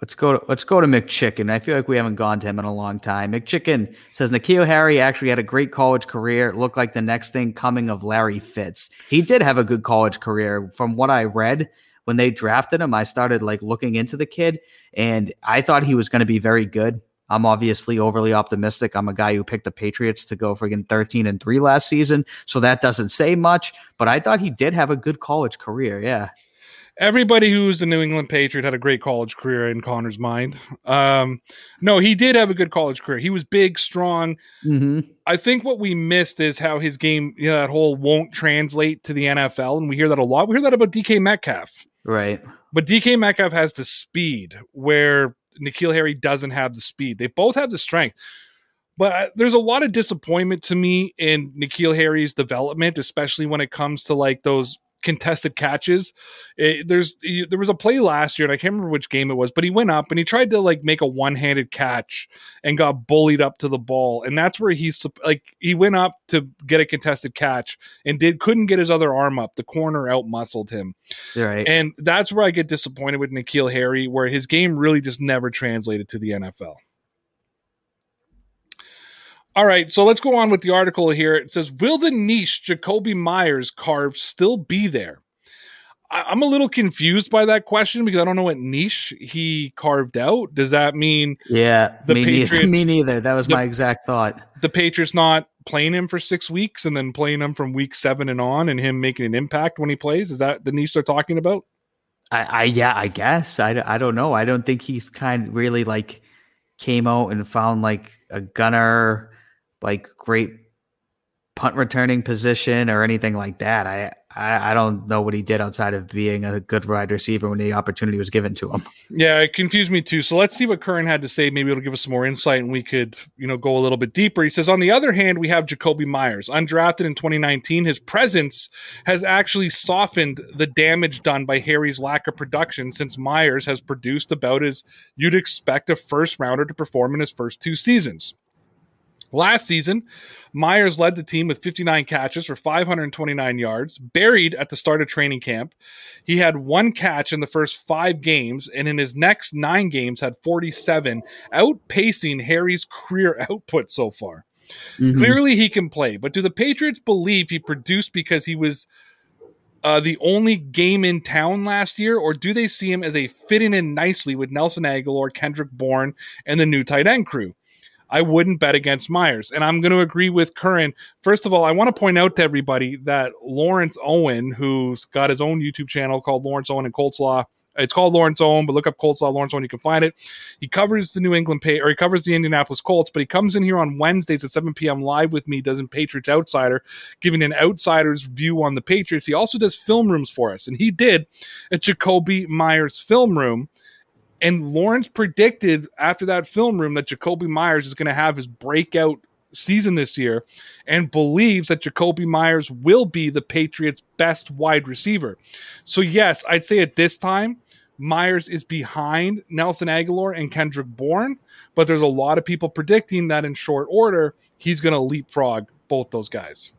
Let's go. To, let's go to McChicken. I feel like we haven't gone to him in a long time. McChicken says N'Keal Harry actually had a great college career. It looked like the next thing coming of Larry Fitz. He did have a good college career, from what I read when they drafted him, I started like looking into the kid and I thought he was going to be very good. I'm obviously overly optimistic. I'm a guy who picked the Patriots to go friggin' 13 and 3 last season. So that doesn't say much, but I thought he did have a good college career. Yeah. Everybody who's a New England Patriot had a great college career in Connor's mind. Um, no, he did have a good college career. He was big, strong. Mm-hmm. I think what we missed is how his game, you know, that whole won't translate to the NFL. And we hear that a lot. We hear that about DK Metcalf. Right. But DK Metcalf has the speed where N'Keal Harry doesn't have the speed. They both have the strength. But uh, there's a lot of disappointment to me in N'Keal Harry's development, especially when it comes to like those contested catches. It, eh, there's there was a play last year, and I can't remember which game it was, but he went up and he tried to like make a one handed catch and got bullied up to the ball, and that's where he's like he went up to get a contested catch and did couldn't get his other arm up. The corner out muscled him, right, and that's where I get disappointed with N'Keal Harry, where his game really just never translated to the NFL. All right, so let's go on with the article here. It says, "Will the niche Jakobi Meyers carve still be there?" I- am a little confused by that question because I don't know what niche he carved out. Does that mean? Yeah, the me Patriots. Neither. Me neither. That was the, my exact thought. The Patriots not playing him for six weeks and then playing him from week seven and on, and him making an impact when he plays. Is that the niche they're talking about? I, I yeah, I guess. I, I don't know. I don't think he's kind of really like came out and found like a gunner like great punt returning position or anything like that. I, I, I don't know what he did outside of being a good wide receiver when the opportunity was given to him. Yeah, it confused me too. So let's see what Curran had to say. Maybe it'll give us some more insight and we could, you know, go a little bit deeper. He says, on the other hand, we have Jakobi Meyers, undrafted in 2019. His presence has actually softened the damage done by Harry's lack of production since Meyers has produced about as you'd expect a first rounder to perform in his first two seasons. Last season, Meyers led the team with 59 catches for 529 yards, buried at the start of training camp. He had one catch in the first five games, and in his next nine games had 47, outpacing Harry's career output so far. Mm-hmm. Clearly, he can play, but do the Patriots believe he produced because he was uh, the only game in town last year, or do they see him as a fitting in nicely with Nelson Agholor, Kendrick Bourne, and the new tight end crew? I wouldn't bet against Meyers. And I'm going to agree with Curran. First of all, I want to point out to everybody that Lawrence Owen, who's got his own YouTube channel called Lawrence Owen and Colts Law, it's called Lawrence Owen, but look up Colts Law Lawrence Owen. You can find it. He covers the New England pay or he covers the Indianapolis Colts, but he comes in here on Wednesdays at 7 p.m. live with me, does in Patriots Outsider, giving an outsider's view on the Patriots. He also does film rooms for us, and he did a Jakobi Meyers film room and Lawrence predicted after that film room that Jakobi Meyers is going to have his breakout season this year and believes that Jakobi Meyers will be the Patriots' best wide receiver. So, yes, I'd say at this time, Meyers is behind Nelson Agholor and Kendrick Bourne, but there's a lot of people predicting that in short order, he's going to leapfrog both those guys.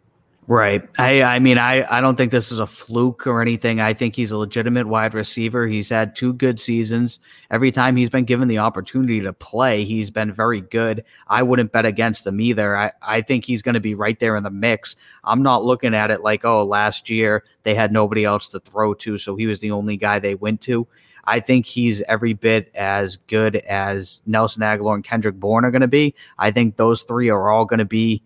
Right. I I mean I I don't think this is a fluke or anything. I think he's a legitimate wide receiver. He's had two good seasons. Every time he's been given the opportunity to play, he's been very good. I wouldn't bet against him either. I I think he's going to be right there in the mix. I'm not looking at it like, "Oh, last year they had nobody else to throw to, so he was the only guy they went to." I think he's every bit as good as Nelson Agholor and Kendrick Bourne are going to be. I think those three are all going to be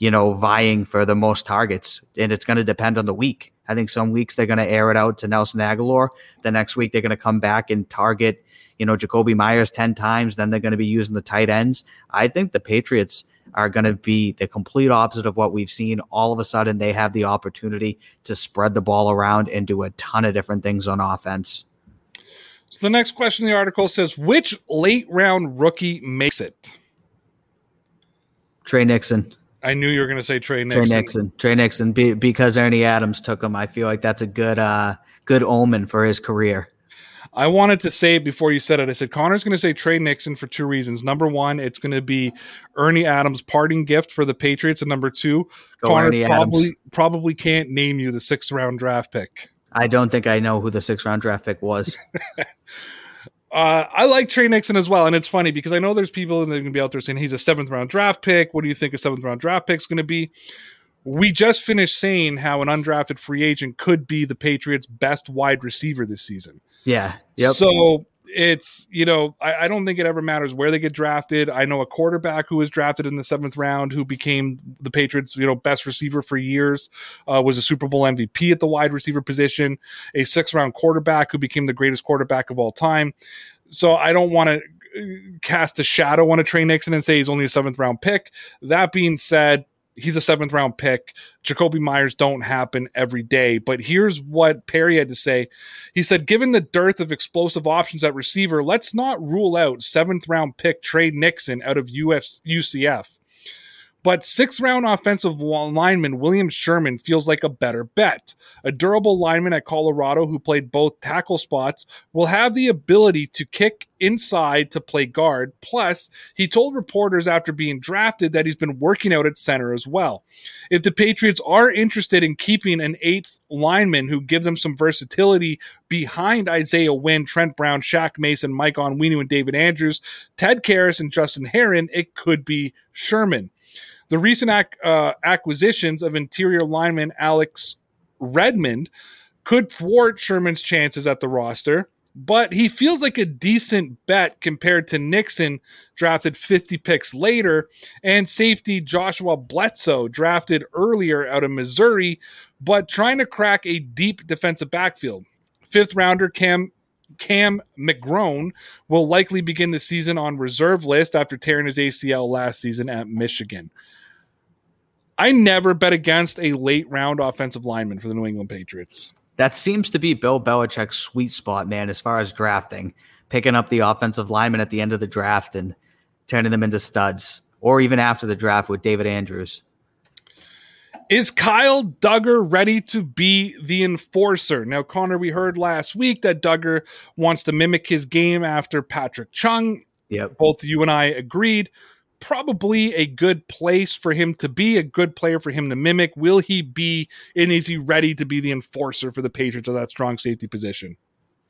you know, vying for the most targets. And it's going to depend on the week. I think some weeks they're going to air it out to Nelson Agholor. The next week they're going to come back and target, you know, Jakobi Meyers 10 times. Then they're going to be using the tight ends. I think the Patriots are going to be the complete opposite of what we've seen. All of a sudden, they have the opportunity to spread the ball around and do a ton of different things on offense. So the next question in the article says, which late round rookie makes it? Tre Nixon. I knew you were going to say Tre Nixon. Tre Nixon. Tre Nixon. Be, because Ernie Adams took him, I feel like that's a good, uh, good omen for his career. I wanted to say before you said it. I said Connor's going to say Tre Nixon for two reasons. Number one, it's going to be Ernie Adams' parting gift for the Patriots, and number two, Go Connor Ernie probably Adams. probably can't name you the sixth round draft pick. I don't think I know who the sixth round draft pick was. Uh, I like Tre Nixon as well, and it's funny because I know there's people that are going to be out there saying he's a seventh round draft pick. What do you think a seventh round draft pick is going to be? We just finished saying how an undrafted free agent could be the Patriots' best wide receiver this season. Yeah. Yep. So it's you know I, I, don't think it ever matters where they get drafted. I know a quarterback who was drafted in the seventh round who became the Patriots you know best receiver for years, uh, was a Super Bowl MVP at the wide receiver position. A sixth round quarterback who became the greatest quarterback of all time. So I don't want to uh, cast a shadow on a Tre Nixon and say he's only a seventh round pick. That being said, he's a seventh round pick. Jakobi Meyers don't happen every day. But here's what Perry had to say. He said, given the dearth of explosive options at receiver, let's not rule out seventh round pick Tre Nixon out of Uf- UCF. But sixth round offensive lineman William Sherman feels like a better bet. A durable lineman at Colorado who played both tackle spots will have the ability to kick inside to play guard. Plus, he told reporters after being drafted that he's been working out at center as well. If the Patriots are interested in keeping an eighth lineman who give them some versatility behind Isaiah Wynn, Trent Brown, Shaq Mason, Mike Onwenu, and David Andrews, Ted Karras, and Justin Herron, it could be Sherman. The recent ac- uh, acquisitions of interior lineman Alex Redmond could thwart Sherman's chances at the roster, but he feels like a decent bet compared to Nixon, drafted 50 picks later, and safety Joshua Bledsoe, drafted earlier out of Missouri, but trying to crack a deep defensive backfield. Fifth rounder Cam Cam McGrone will likely begin the season on reserve list after tearing his ACL last season at Michigan. I never bet against a late round offensive lineman for the New England Patriots. That seems to be Bill Belichick's sweet spot, man, as far as drafting, picking up the offensive lineman at the end of the draft and turning them into studs, or even after the draft with David Andrews. Is Kyle Dugger ready to be the enforcer? Now, Connor, we heard last week that Dugger wants to mimic his game after Patrick Chung. Yep. Both you and I agreed. Probably a good place for him to be, a good player for him to mimic. Will he be and is he ready to be the enforcer for the Patriots of that strong safety position?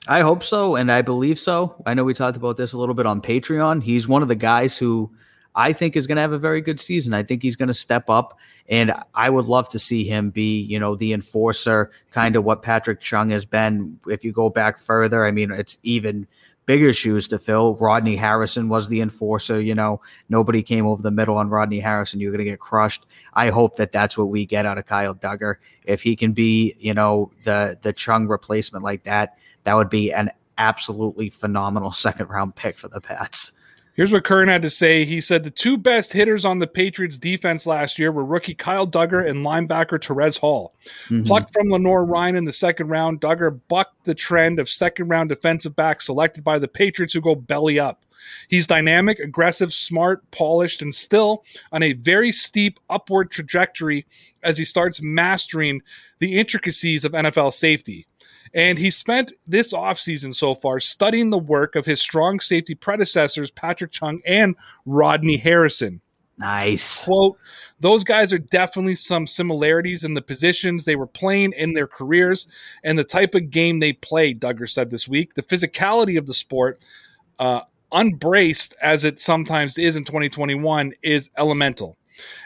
I hope so, and I believe so. I know we talked about this a little bit on Patreon. He's one of the guys who I think is going to have a very good season. I think he's going to step up, and I would love to see him be, you know, the enforcer, kind of what Patrick Chung has been. If you go back further, I mean, it's even bigger shoes to fill. Rodney Harrison was the enforcer. You know, nobody came over the middle on Rodney Harrison. You're going to get crushed. I hope that that's what we get out of Kyle Dugger. If he can be, you know, the the Chung replacement like that, that would be an absolutely phenomenal second round pick for the Pats. Here's what Curran had to say. He said the two best hitters on the Patriots defense last year were rookie Kyle Dugger and linebacker Terez Hall. Mm-hmm. Plucked from Lenoir-Rhyne in the second round, Dugger bucked the trend of second round defensive backs selected by the Patriots who go belly up. He's dynamic, aggressive, smart, polished, and still on a very steep upward trajectory as he starts mastering the intricacies of NFL safety. And he spent this offseason so far studying the work of his strong safety predecessors, Patrick Chung and Rodney Harrison. Nice. Quote, those guys are definitely some similarities in the positions they were playing in their careers and the type of game they played, Dugger said this week. The physicality of the sport, uh, unbraced as it sometimes is in 2021, is elemental.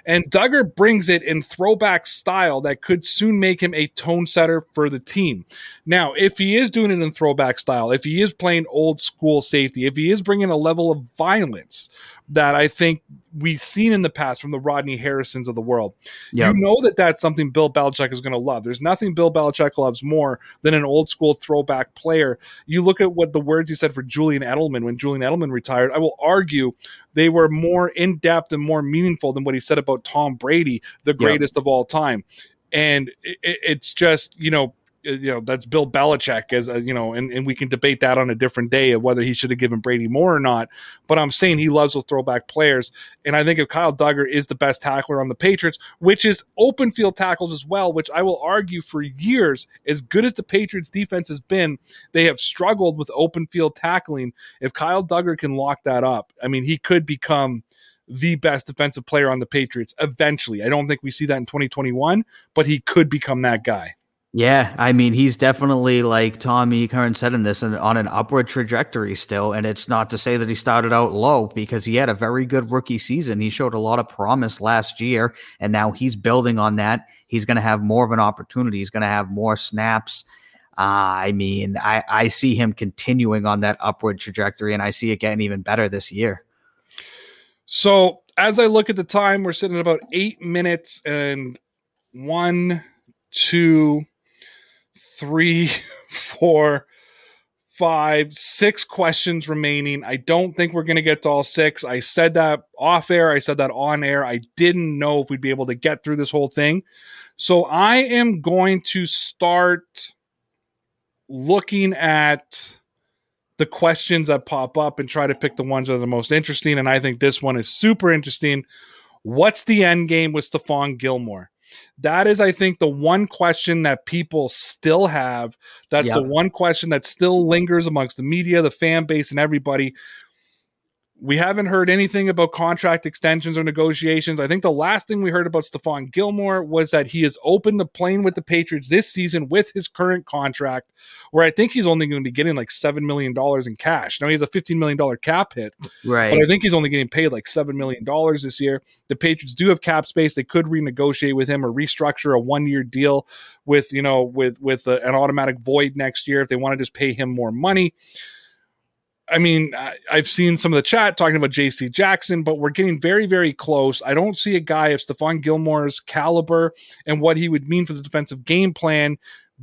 And Dugger brings it in throwback style that could soon make him a tone setter for the team. Now, if he is doing it in throwback style, if he is playing old school safety, if he is bringing a level of violence that I think we've seen in the past from the Rodney Harrisons of the world. Yep. You know that that's something Bill Belichick is going to love. There's nothing Bill Belichick loves more than an old school throwback player. You look at what the words he said for Julian Edelman when Julian Edelman retired. I will argue they were more in depth and more meaningful than what he said about Tom Brady, the greatest yep. of all time. And it, it's just, you know, Uh, you know that's Bill Belichick as a, you know, and, and we can debate that on a different day of whether he should have given Brady more or not. But I'm saying he loves those throwback players, and I think if Kyle Dugger is the best tackler on the Patriots, which is open field tackles as well, which I will argue for years, as good as the Patriots defense has been, they have struggled with open field tackling. If Kyle Dugger can lock that up, I mean, he could become the best defensive player on the Patriots eventually. I don't think we see that in 2021, but he could become that guy. Yeah, I mean, he's definitely like Tommy Curran said in this, and on an upward trajectory still. And it's not to say that he started out low because he had a very good rookie season. He showed a lot of promise last year, and now he's building on that. He's going to have more of an opportunity. He's going to have more snaps. Uh, I mean, I, I see him continuing on that upward trajectory, and I see it getting even better this year. So, as I look at the time, we're sitting at about eight minutes and one, two three, four, five, six questions remaining. I don't think we're going to get to all six. I said that off air. I said that on air. I didn't know if we'd be able to get through this whole thing. So I am going to start looking at the questions that pop up and try to pick the ones that are the most interesting. And I think this one is super interesting. What's the end game with Stephon Gilmore? That is, I think, the one question that people still have. That's yep. the one question that still lingers amongst the media, the fan base, and everybody. We haven't heard anything about contract extensions or negotiations. I think the last thing we heard about Stephon Gilmore was that he is open to playing with the Patriots this season with his current contract, where I think he's only going to be getting like $7 million in cash. Now he has a $15 million cap hit, right? But I think he's only getting paid like $7 million this year. The Patriots do have cap space. They could renegotiate with him or restructure a one year deal with, you know, with, with a, an automatic void next year if they want to just pay him more money. I mean, I've seen some of the chat talking about JC Jackson, but we're getting very, very close. I don't see a guy of Stephon Gilmore's caliber and what he would mean for the defensive game plan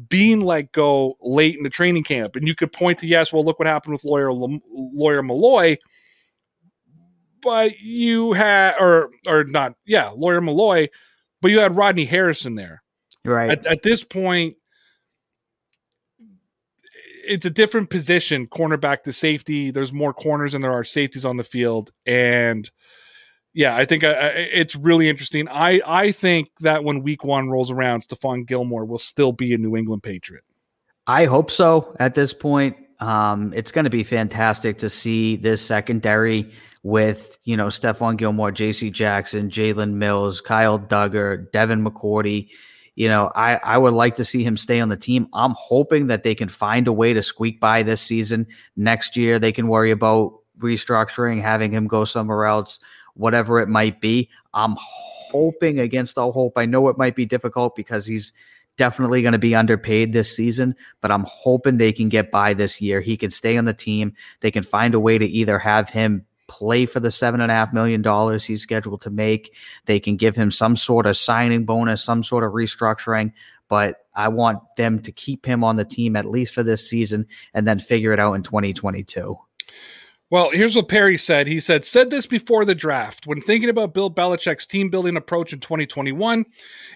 being let go late in the training camp. And you could point to, yes, well, look what happened with lawyer Lawyer Milloy. But you had, or or not, yeah, Lawyer Milloy, but you had Rodney Harrison there. Right. At, at this point, it's a different position, cornerback to safety. There's more corners than there are safeties on the field, and yeah, I think it's really interesting. I I think that when Week One rolls around, Stephon Gilmore will still be a New England Patriot. I hope so. At this point, Um, it's going to be fantastic to see this secondary with you know Stephon Gilmore, J.C. Jackson, Jalen Mills, Kyle Dugger, Devin McCourty. You know, I I would like to see him stay on the team. I'm hoping that they can find a way to squeak by this season. Next year, they can worry about restructuring, having him go somewhere else, whatever it might be. I'm hoping against all hope. I know it might be difficult because he's definitely going to be underpaid this season, but I'm hoping they can get by this year. He can stay on the team. They can find a way to either have him play for the seven and a half million dollars he's scheduled to make. They can give him some sort of signing bonus, some sort of restructuring. But I want them to keep him on the team at least for this season and then figure it out in 2022. Well, here's what Perry said. He said, said this before the draft. When thinking about Bill Belichick's team building approach in 2021,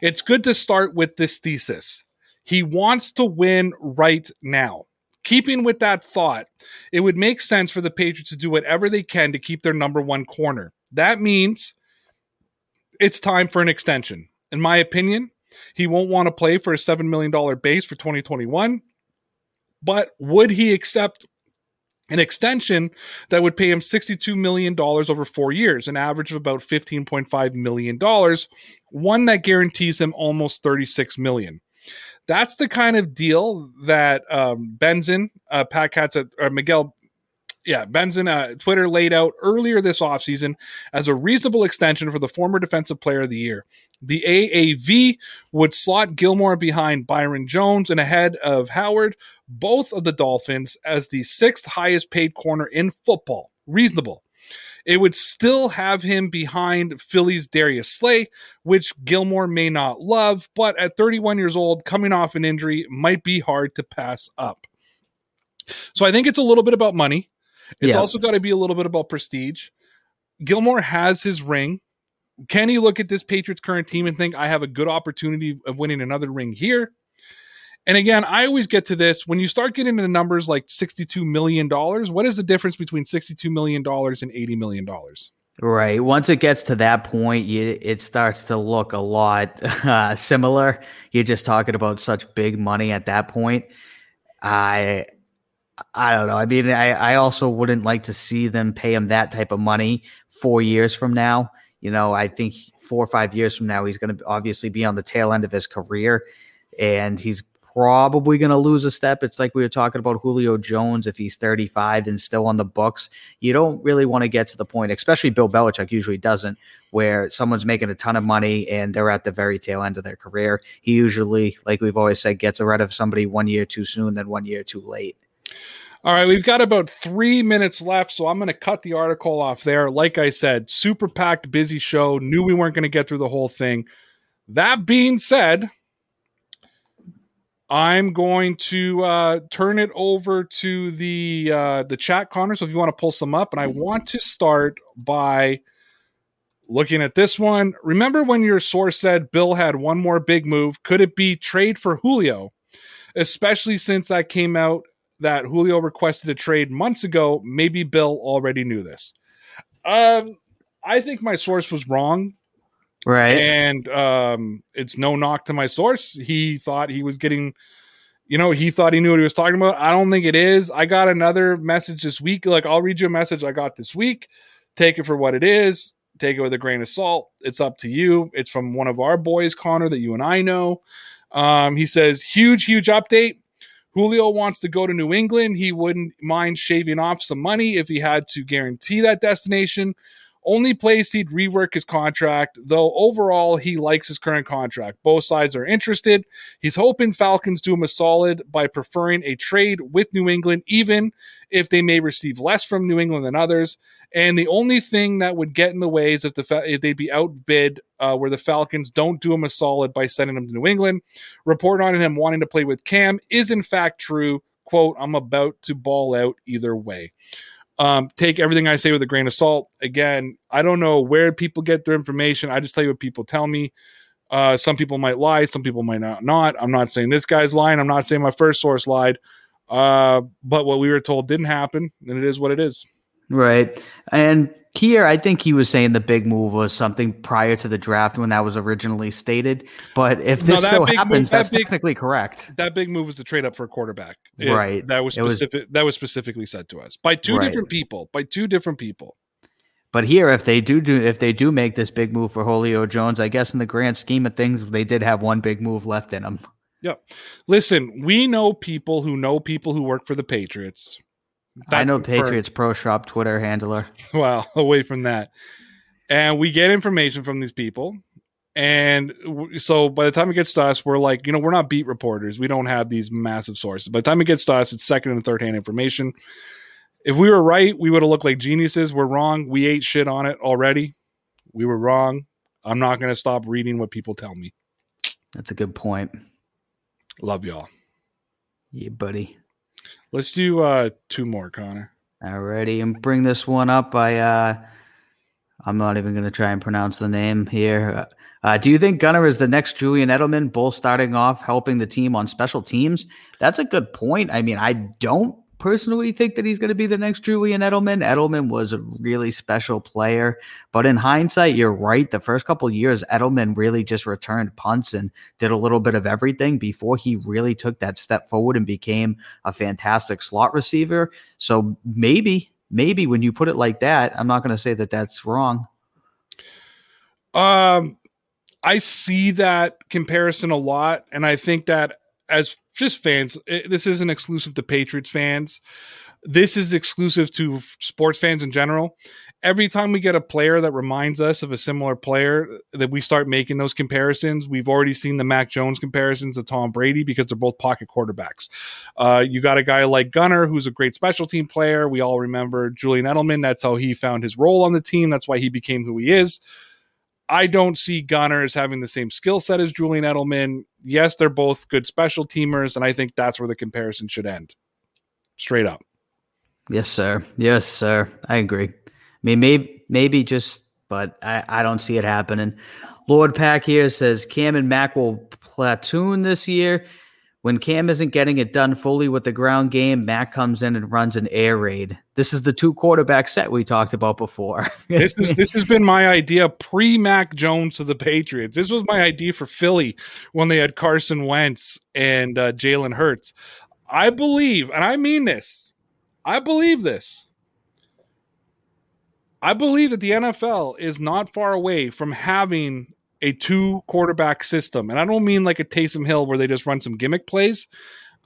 it's good to start with this thesis. He wants to win right now. Keeping with that thought, it would make sense for the Patriots to do whatever they can to keep their number one corner. That means it's time for an extension. In my opinion, he won't want to play for a $7 million base for 2021. But would he accept an extension that would pay him $62 million over four years, an average of about $15.5 million, one that guarantees him almost $36 million that's the kind of deal that um, Benzan, uh, Pat Katz, or uh, Miguel, yeah, Benzan, uh, Twitter laid out earlier this offseason as a reasonable extension for the former Defensive Player of the Year. The AAV would slot Gilmore behind Byron Jones and ahead of Howard, both of the Dolphins, as the sixth highest paid corner in football. Reasonable. It would still have him behind Philly's Darius Slay, which Gilmore may not love, but at 31 years old, coming off an injury, might be hard to pass up. So I think it's a little bit about money. It's yeah. also got to be a little bit about prestige. Gilmore has his ring. Can he look at this Patriots current team and think, I have a good opportunity of winning another ring here? And again, I always get to this when you start getting into numbers like $62 million, what is the difference between $62 million and $80 million? Right. Once it gets to that point, you, it starts to look a lot uh, similar. You're just talking about such big money at that point. I I don't know. I mean, I, I also wouldn't like to see them pay him that type of money four years from now. You know, I think four or five years from now, he's going to obviously be on the tail end of his career and he's probably going to lose a step. It's like we were talking about Julio Jones if he's 35 and still on the books. You don't really want to get to the point, especially Bill Belichick usually doesn't, where someone's making a ton of money and they're at the very tail end of their career. He usually, like we've always said, gets rid of somebody one year too soon then one year too late. All right, we've got about three minutes left, so I'm going to cut the article off there. Like I said, super packed, busy show. Knew we weren't going to get through the whole thing. That being said, I'm going to uh, turn it over to the uh, the chat, Connor. So if you want to pull some up, and I want to start by looking at this one. Remember when your source said Bill had one more big move? Could it be trade for Julio? Especially since that came out that Julio requested a trade months ago. Maybe Bill already knew this. Um, I think my source was wrong. Right. And um, it's no knock to my source. He thought he was getting, you know, he thought he knew what he was talking about. I don't think it is. I got another message this week. Like, I'll read you a message I got this week. Take it for what it is. Take it with a grain of salt. It's up to you. It's from one of our boys, Connor, that you and I know. Um, he says, huge, huge update. Julio wants to go to New England. He wouldn't mind shaving off some money if he had to guarantee that destination. Only place he'd rework his contract, though overall he likes his current contract. Both sides are interested. He's hoping Falcons do him a solid by preferring a trade with New England, even if they may receive less from New England than others. And the only thing that would get in the way is if the if they'd be outbid, uh, where the Falcons don't do him a solid by sending him to New England. Report on him wanting to play with Cam is in fact true. "Quote: I'm about to ball out either way." Um, take everything I say with a grain of salt. Again, I don't know where people get their information. I just tell you what people tell me. Uh, some people might lie, some people might not. Not. I'm not saying this guy's lying. I'm not saying my first source lied. Uh, but what we were told didn't happen, and it is what it is. Right. And here, I think he was saying the big move was something prior to the draft when that was originally stated. But if this No, still happens, move- that that's big- technically correct. That big move was to trade up for a quarterback. It- Right. That was It was- specific. that was specifically said to us by two Right. different people. By two different people. But here, if they do do if they do make this big move for Julio Jones, I guess in the grand scheme of things, they did have one big move left in them. Yep. Listen, we know people who know people who work for the Patriots. I know. Patriots Pro Shop Twitter handler. well away from that. And we get information from these people. And w- so by the time it gets to us we're like you know we're not beat reporters. We don't have these massive sources. By the time it gets to us it's second and third hand information. If we were right we would have looked like geniuses. We're wrong. We ate shit on it already. We were wrong. I'm not going to stop reading what people tell me. That's a good point. love y'all. Yeah, buddy. Let's do uh two more connor Alrighty, and bring this one up. I uh, I'm not even going to try and pronounce the name here. Uh, do you think Gunner is the next Julian Edelman, both starting off helping the team on special teams? That's a good point. I mean, I don't personally think that he's going to be the next Julian Edelman. Edelman was a really special player, but in hindsight, you're right. The first couple years, Edelman really just returned punts and did a little bit of everything before he really took that step forward and became a fantastic slot receiver. So maybe, maybe when you put it like that, I'm not going to say that that's wrong. Um, I see that comparison a lot, and I think that as just fans, it, this isn't exclusive to Patriots fans. This is exclusive to sports fans in general. Every time we get a player that reminds us of a similar player, that we start making those comparisons. We've already seen the Mac Jones comparisons to Tom Brady because they're both pocket quarterbacks. Uh, you got a guy like Gunner, who's a great special team player. We all remember Julian Edelman. That's how he found his role on the team. That's why he became who he is. I don't see Gunner as having the same skill set as Julian Edelman. Yes, they're both good special teamers, and I think that's where the comparison should end. Straight up. Yes, sir. Yes, sir. I agree. I mean, maybe, maybe just, but I, I don't see it happening. Lord Pack here says Cam and Mac will platoon this year. When Cam isn't getting it done fully with the ground game, Mac comes in and runs an air raid. This is the two quarterback set we talked about before. This is this has been my idea pre Mac Jones to the Patriots. This was my idea for Philly when they had Carson Wentz and uh, Jalen Hurts. I believe, and I mean this, I believe this. I believe that the NFL is not far away from having a two quarterback system. And I don't mean like a Taysom Hill where they just run some gimmick plays.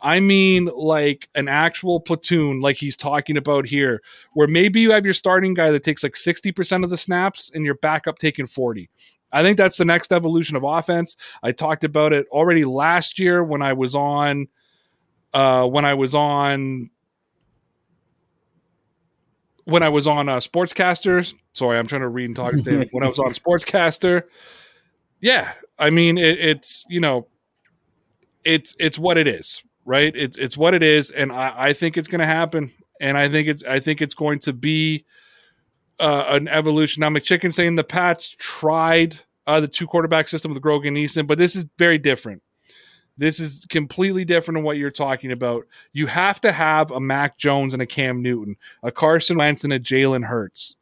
I mean like an actual platoon, like he's talking about here, where maybe you have your starting guy that takes like 60% of the snaps and your backup taking 40. I think that's the next evolution of offense. I talked about it already last year when I was on uh when I was on when I was on uh, Sportscasters. Sorry, I'm trying to read and talk. at the same- when I was on Sportscaster, yeah, I mean it, it's you know, it's it's what it is, right? It's it's what it is, and I, I think it's going to happen, and I think it's I think it's going to be uh, an evolution. Now, McChicken saying the Pats tried uh, the two quarterback system with Grogan Eason, but this is very different. This is completely different than what you're talking about. You have to have a Mac Jones and a Cam Newton, a Carson Wentz and a Jalen Hurts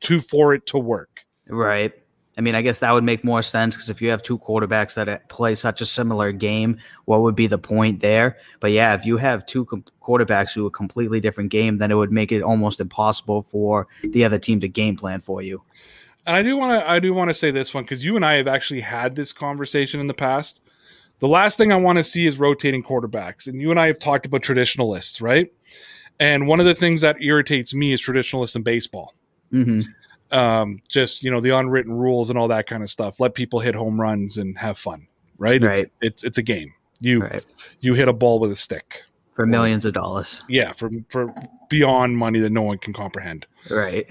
to for it to work. Right. I mean, I guess that would make more sense because if you have two quarterbacks that uh, play such a similar game, what would be the point there? But yeah, if you have two com- quarterbacks who a completely different game, then it would make it almost impossible for the other team to game plan for you. And I do want to I do want to say this one because you and I have actually had this conversation in the past. The last thing I want to see is rotating quarterbacks, and you and I have talked about traditionalists, right? And one of the things that irritates me is traditionalists in baseball. hmm Um, just you know the unwritten rules and all that kind of stuff. Let people hit home runs and have fun, right? Right. It's, it's it's a game. You Right. you hit a ball with a stick. For millions of dollars. Yeah, for for beyond money that no one can comprehend. Right.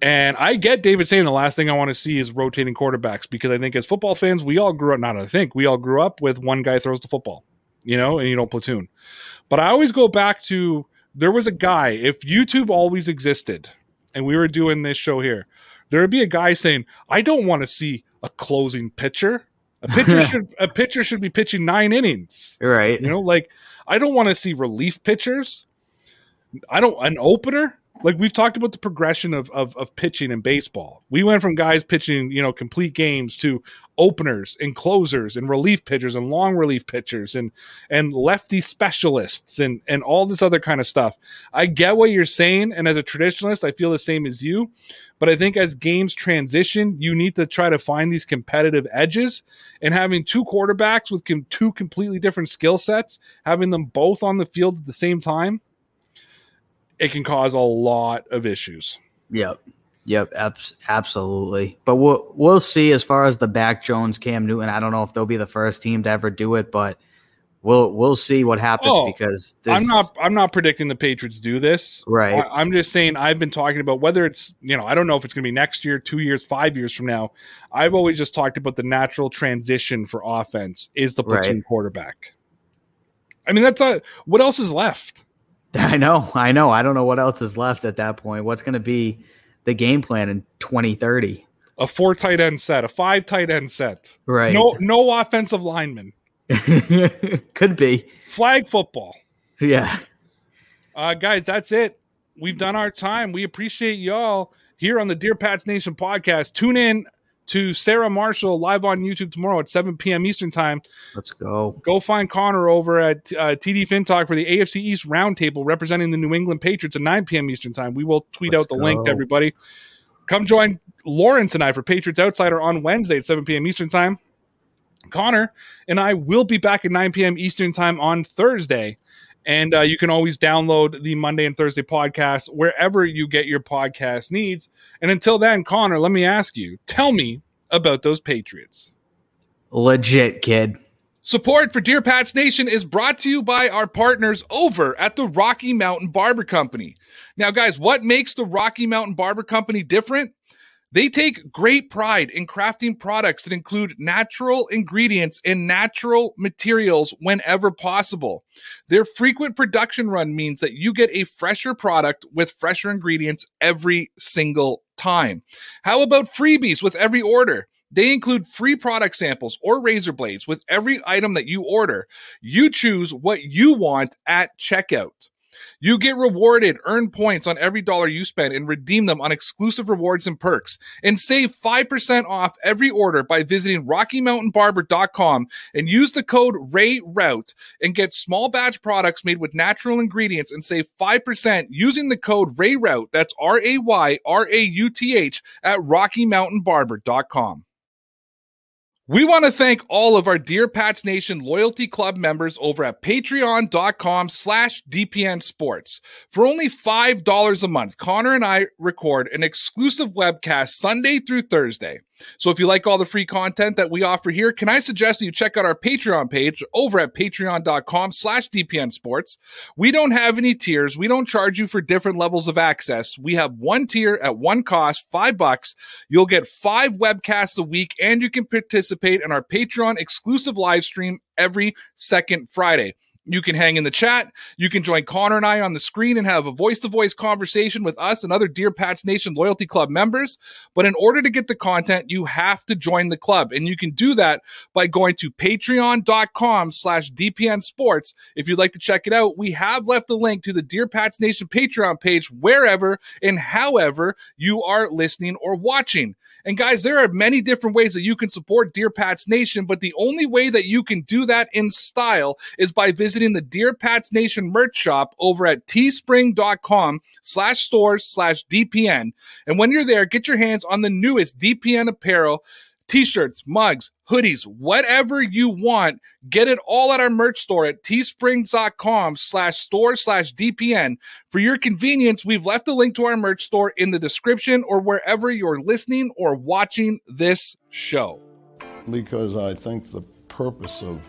And I get David saying the last thing I want to see is rotating quarterbacks because I think as football fans, we all grew up, not I think, we all grew up with one guy throws the football, you know, and you don't platoon. But I always go back to there was a guy, if YouTube always existed and we were doing this show here, there would be a guy saying, I don't want to see a closing pitcher. A pitcher should a pitcher should be pitching nine innings. Right. You know, like I don't want to see relief pitchers. I don't an opener. Like we've talked about the progression of, of of pitching in baseball. We went from guys pitching, you know, complete games to openers and closers and relief pitchers and long relief pitchers and and lefty specialists and and all this other kind of stuff. I get what you're saying and as a traditionalist, I feel the same as you, but I think as games transition, you need to try to find these competitive edges and having two quarterbacks with com- two completely different skill sets, having them both on the field at the same time it can cause a lot of issues. Yep. Yep, abs- absolutely. But we'll we'll see as far as the Mac Jones Cam Newton. I don't know if they'll be the first team to ever do it, but we'll we'll see what happens oh, because I'm not I'm not predicting the Patriots do this. Right. I, am just saying I've been talking about whether it's you know I don't know if it's going to be next year, two years, five years from now. I've always just talked about the natural transition for offense is the platoon right. quarterback. I mean that's a what else is left. I know, I know. I don't know what else is left at that point. What's going to be the game plan in 2030? A four tight end set, a five tight end set. Right. No, no offensive lineman. Could be flag football. Yeah. Uh, guys, that's it. We've done our time. We appreciate y'all here on the Dear Pats Nation podcast. Tune in to Sarah Marshall live on YouTube tomorrow at 7 p.m. Eastern Time. Let's go. Go find Connor over at uh, TD FinTalk for the AFC East Roundtable representing the New England Patriots at 9 p.m. Eastern Time. We will tweet Let's out the go. link to everybody. Come join Lawrence and I for Patriots Outsider on Wednesday at 7 p.m. Eastern Time. Connor and I will be back at 9 p.m. Eastern Time on Thursday. And uh, you can always download the Monday and Thursday podcast wherever you get your podcast needs. And until then, Connor, let me ask you tell me about those Patriots. Legit, kid. Support for Dear Pats Nation is brought to you by our partners over at the Rocky Mountain Barber Company. Now, guys, what makes the Rocky Mountain Barber Company different? They take great pride in crafting products that include natural ingredients and natural materials whenever possible. Their frequent production run means that you get a fresher product with fresher ingredients every single time. How about freebies with every order? They include free product samples or razor blades with every item that you order. You choose what you want at checkout. You get rewarded, earn points on every dollar you spend, and redeem them on exclusive rewards and perks. And save 5% off every order by visiting RockyMountainBarber.com and use the code RAYRAUTH and get small batch products made with natural ingredients and save 5% using the code RAYRAUTH. That's R A Y R A U T H at RockyMountainBarber.com. We want to thank all of our Dear Pats Nation Loyalty Club members over at patreon.com slash DPN Sports. For only $5 a month, Connor and I record an exclusive webcast Sunday through Thursday. So if you like all the free content that we offer here, can I suggest that you check out our Patreon page over at patreon.com slash DPN Sports. We don't have any tiers. We don't charge you for different levels of access. We have one tier at one cost, five bucks. You'll get five webcasts a week and you can participate in our Patreon exclusive live stream every second Friday. You can hang in the chat. You can join Connor and I on the screen and have a voice to voice conversation with us and other Dear Pats Nation Loyalty Club members. But in order to get the content, you have to join the club. And you can do that by going to patreon.com slash DPN sports. If you'd like to check it out, we have left a link to the Dear Pats Nation Patreon page wherever and however you are listening or watching. And guys, there are many different ways that you can support Dear Pats Nation, but the only way that you can do that in style is by visiting the Dear Pats Nation merch shop over at teespring.com slash stores slash DPN. And when you're there, get your hands on the newest DPN apparel t-shirts, mugs, hoodies, whatever you want. Get it all at our merch store at teesprings.com slash store slash DPN. For your convenience, we've left a link to our merch store in the description or wherever you're listening or watching this show. Because I think the purpose of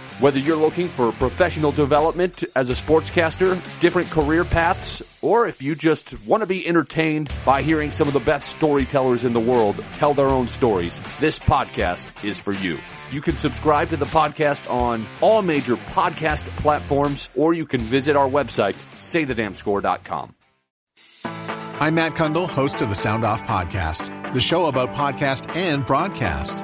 Whether you're looking for professional development as a sportscaster, different career paths, or if you just want to be entertained by hearing some of the best storytellers in the world tell their own stories, this podcast is for you. You can subscribe to the podcast on all major podcast platforms, or you can visit our website, saythedamnscore.com. I'm Matt Kundle, host of the Sound Off Podcast, the show about podcast and broadcast.